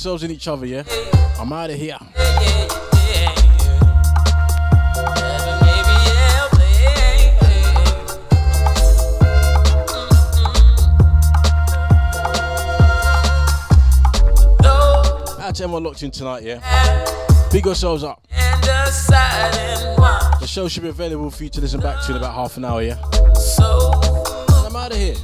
Yourselves and each other, yeah? I'm out of here. Out to everyone locked in tonight, yeah? Big yourselves up. The show should be available for you to listen back to in about half an hour, yeah? I'm out of here.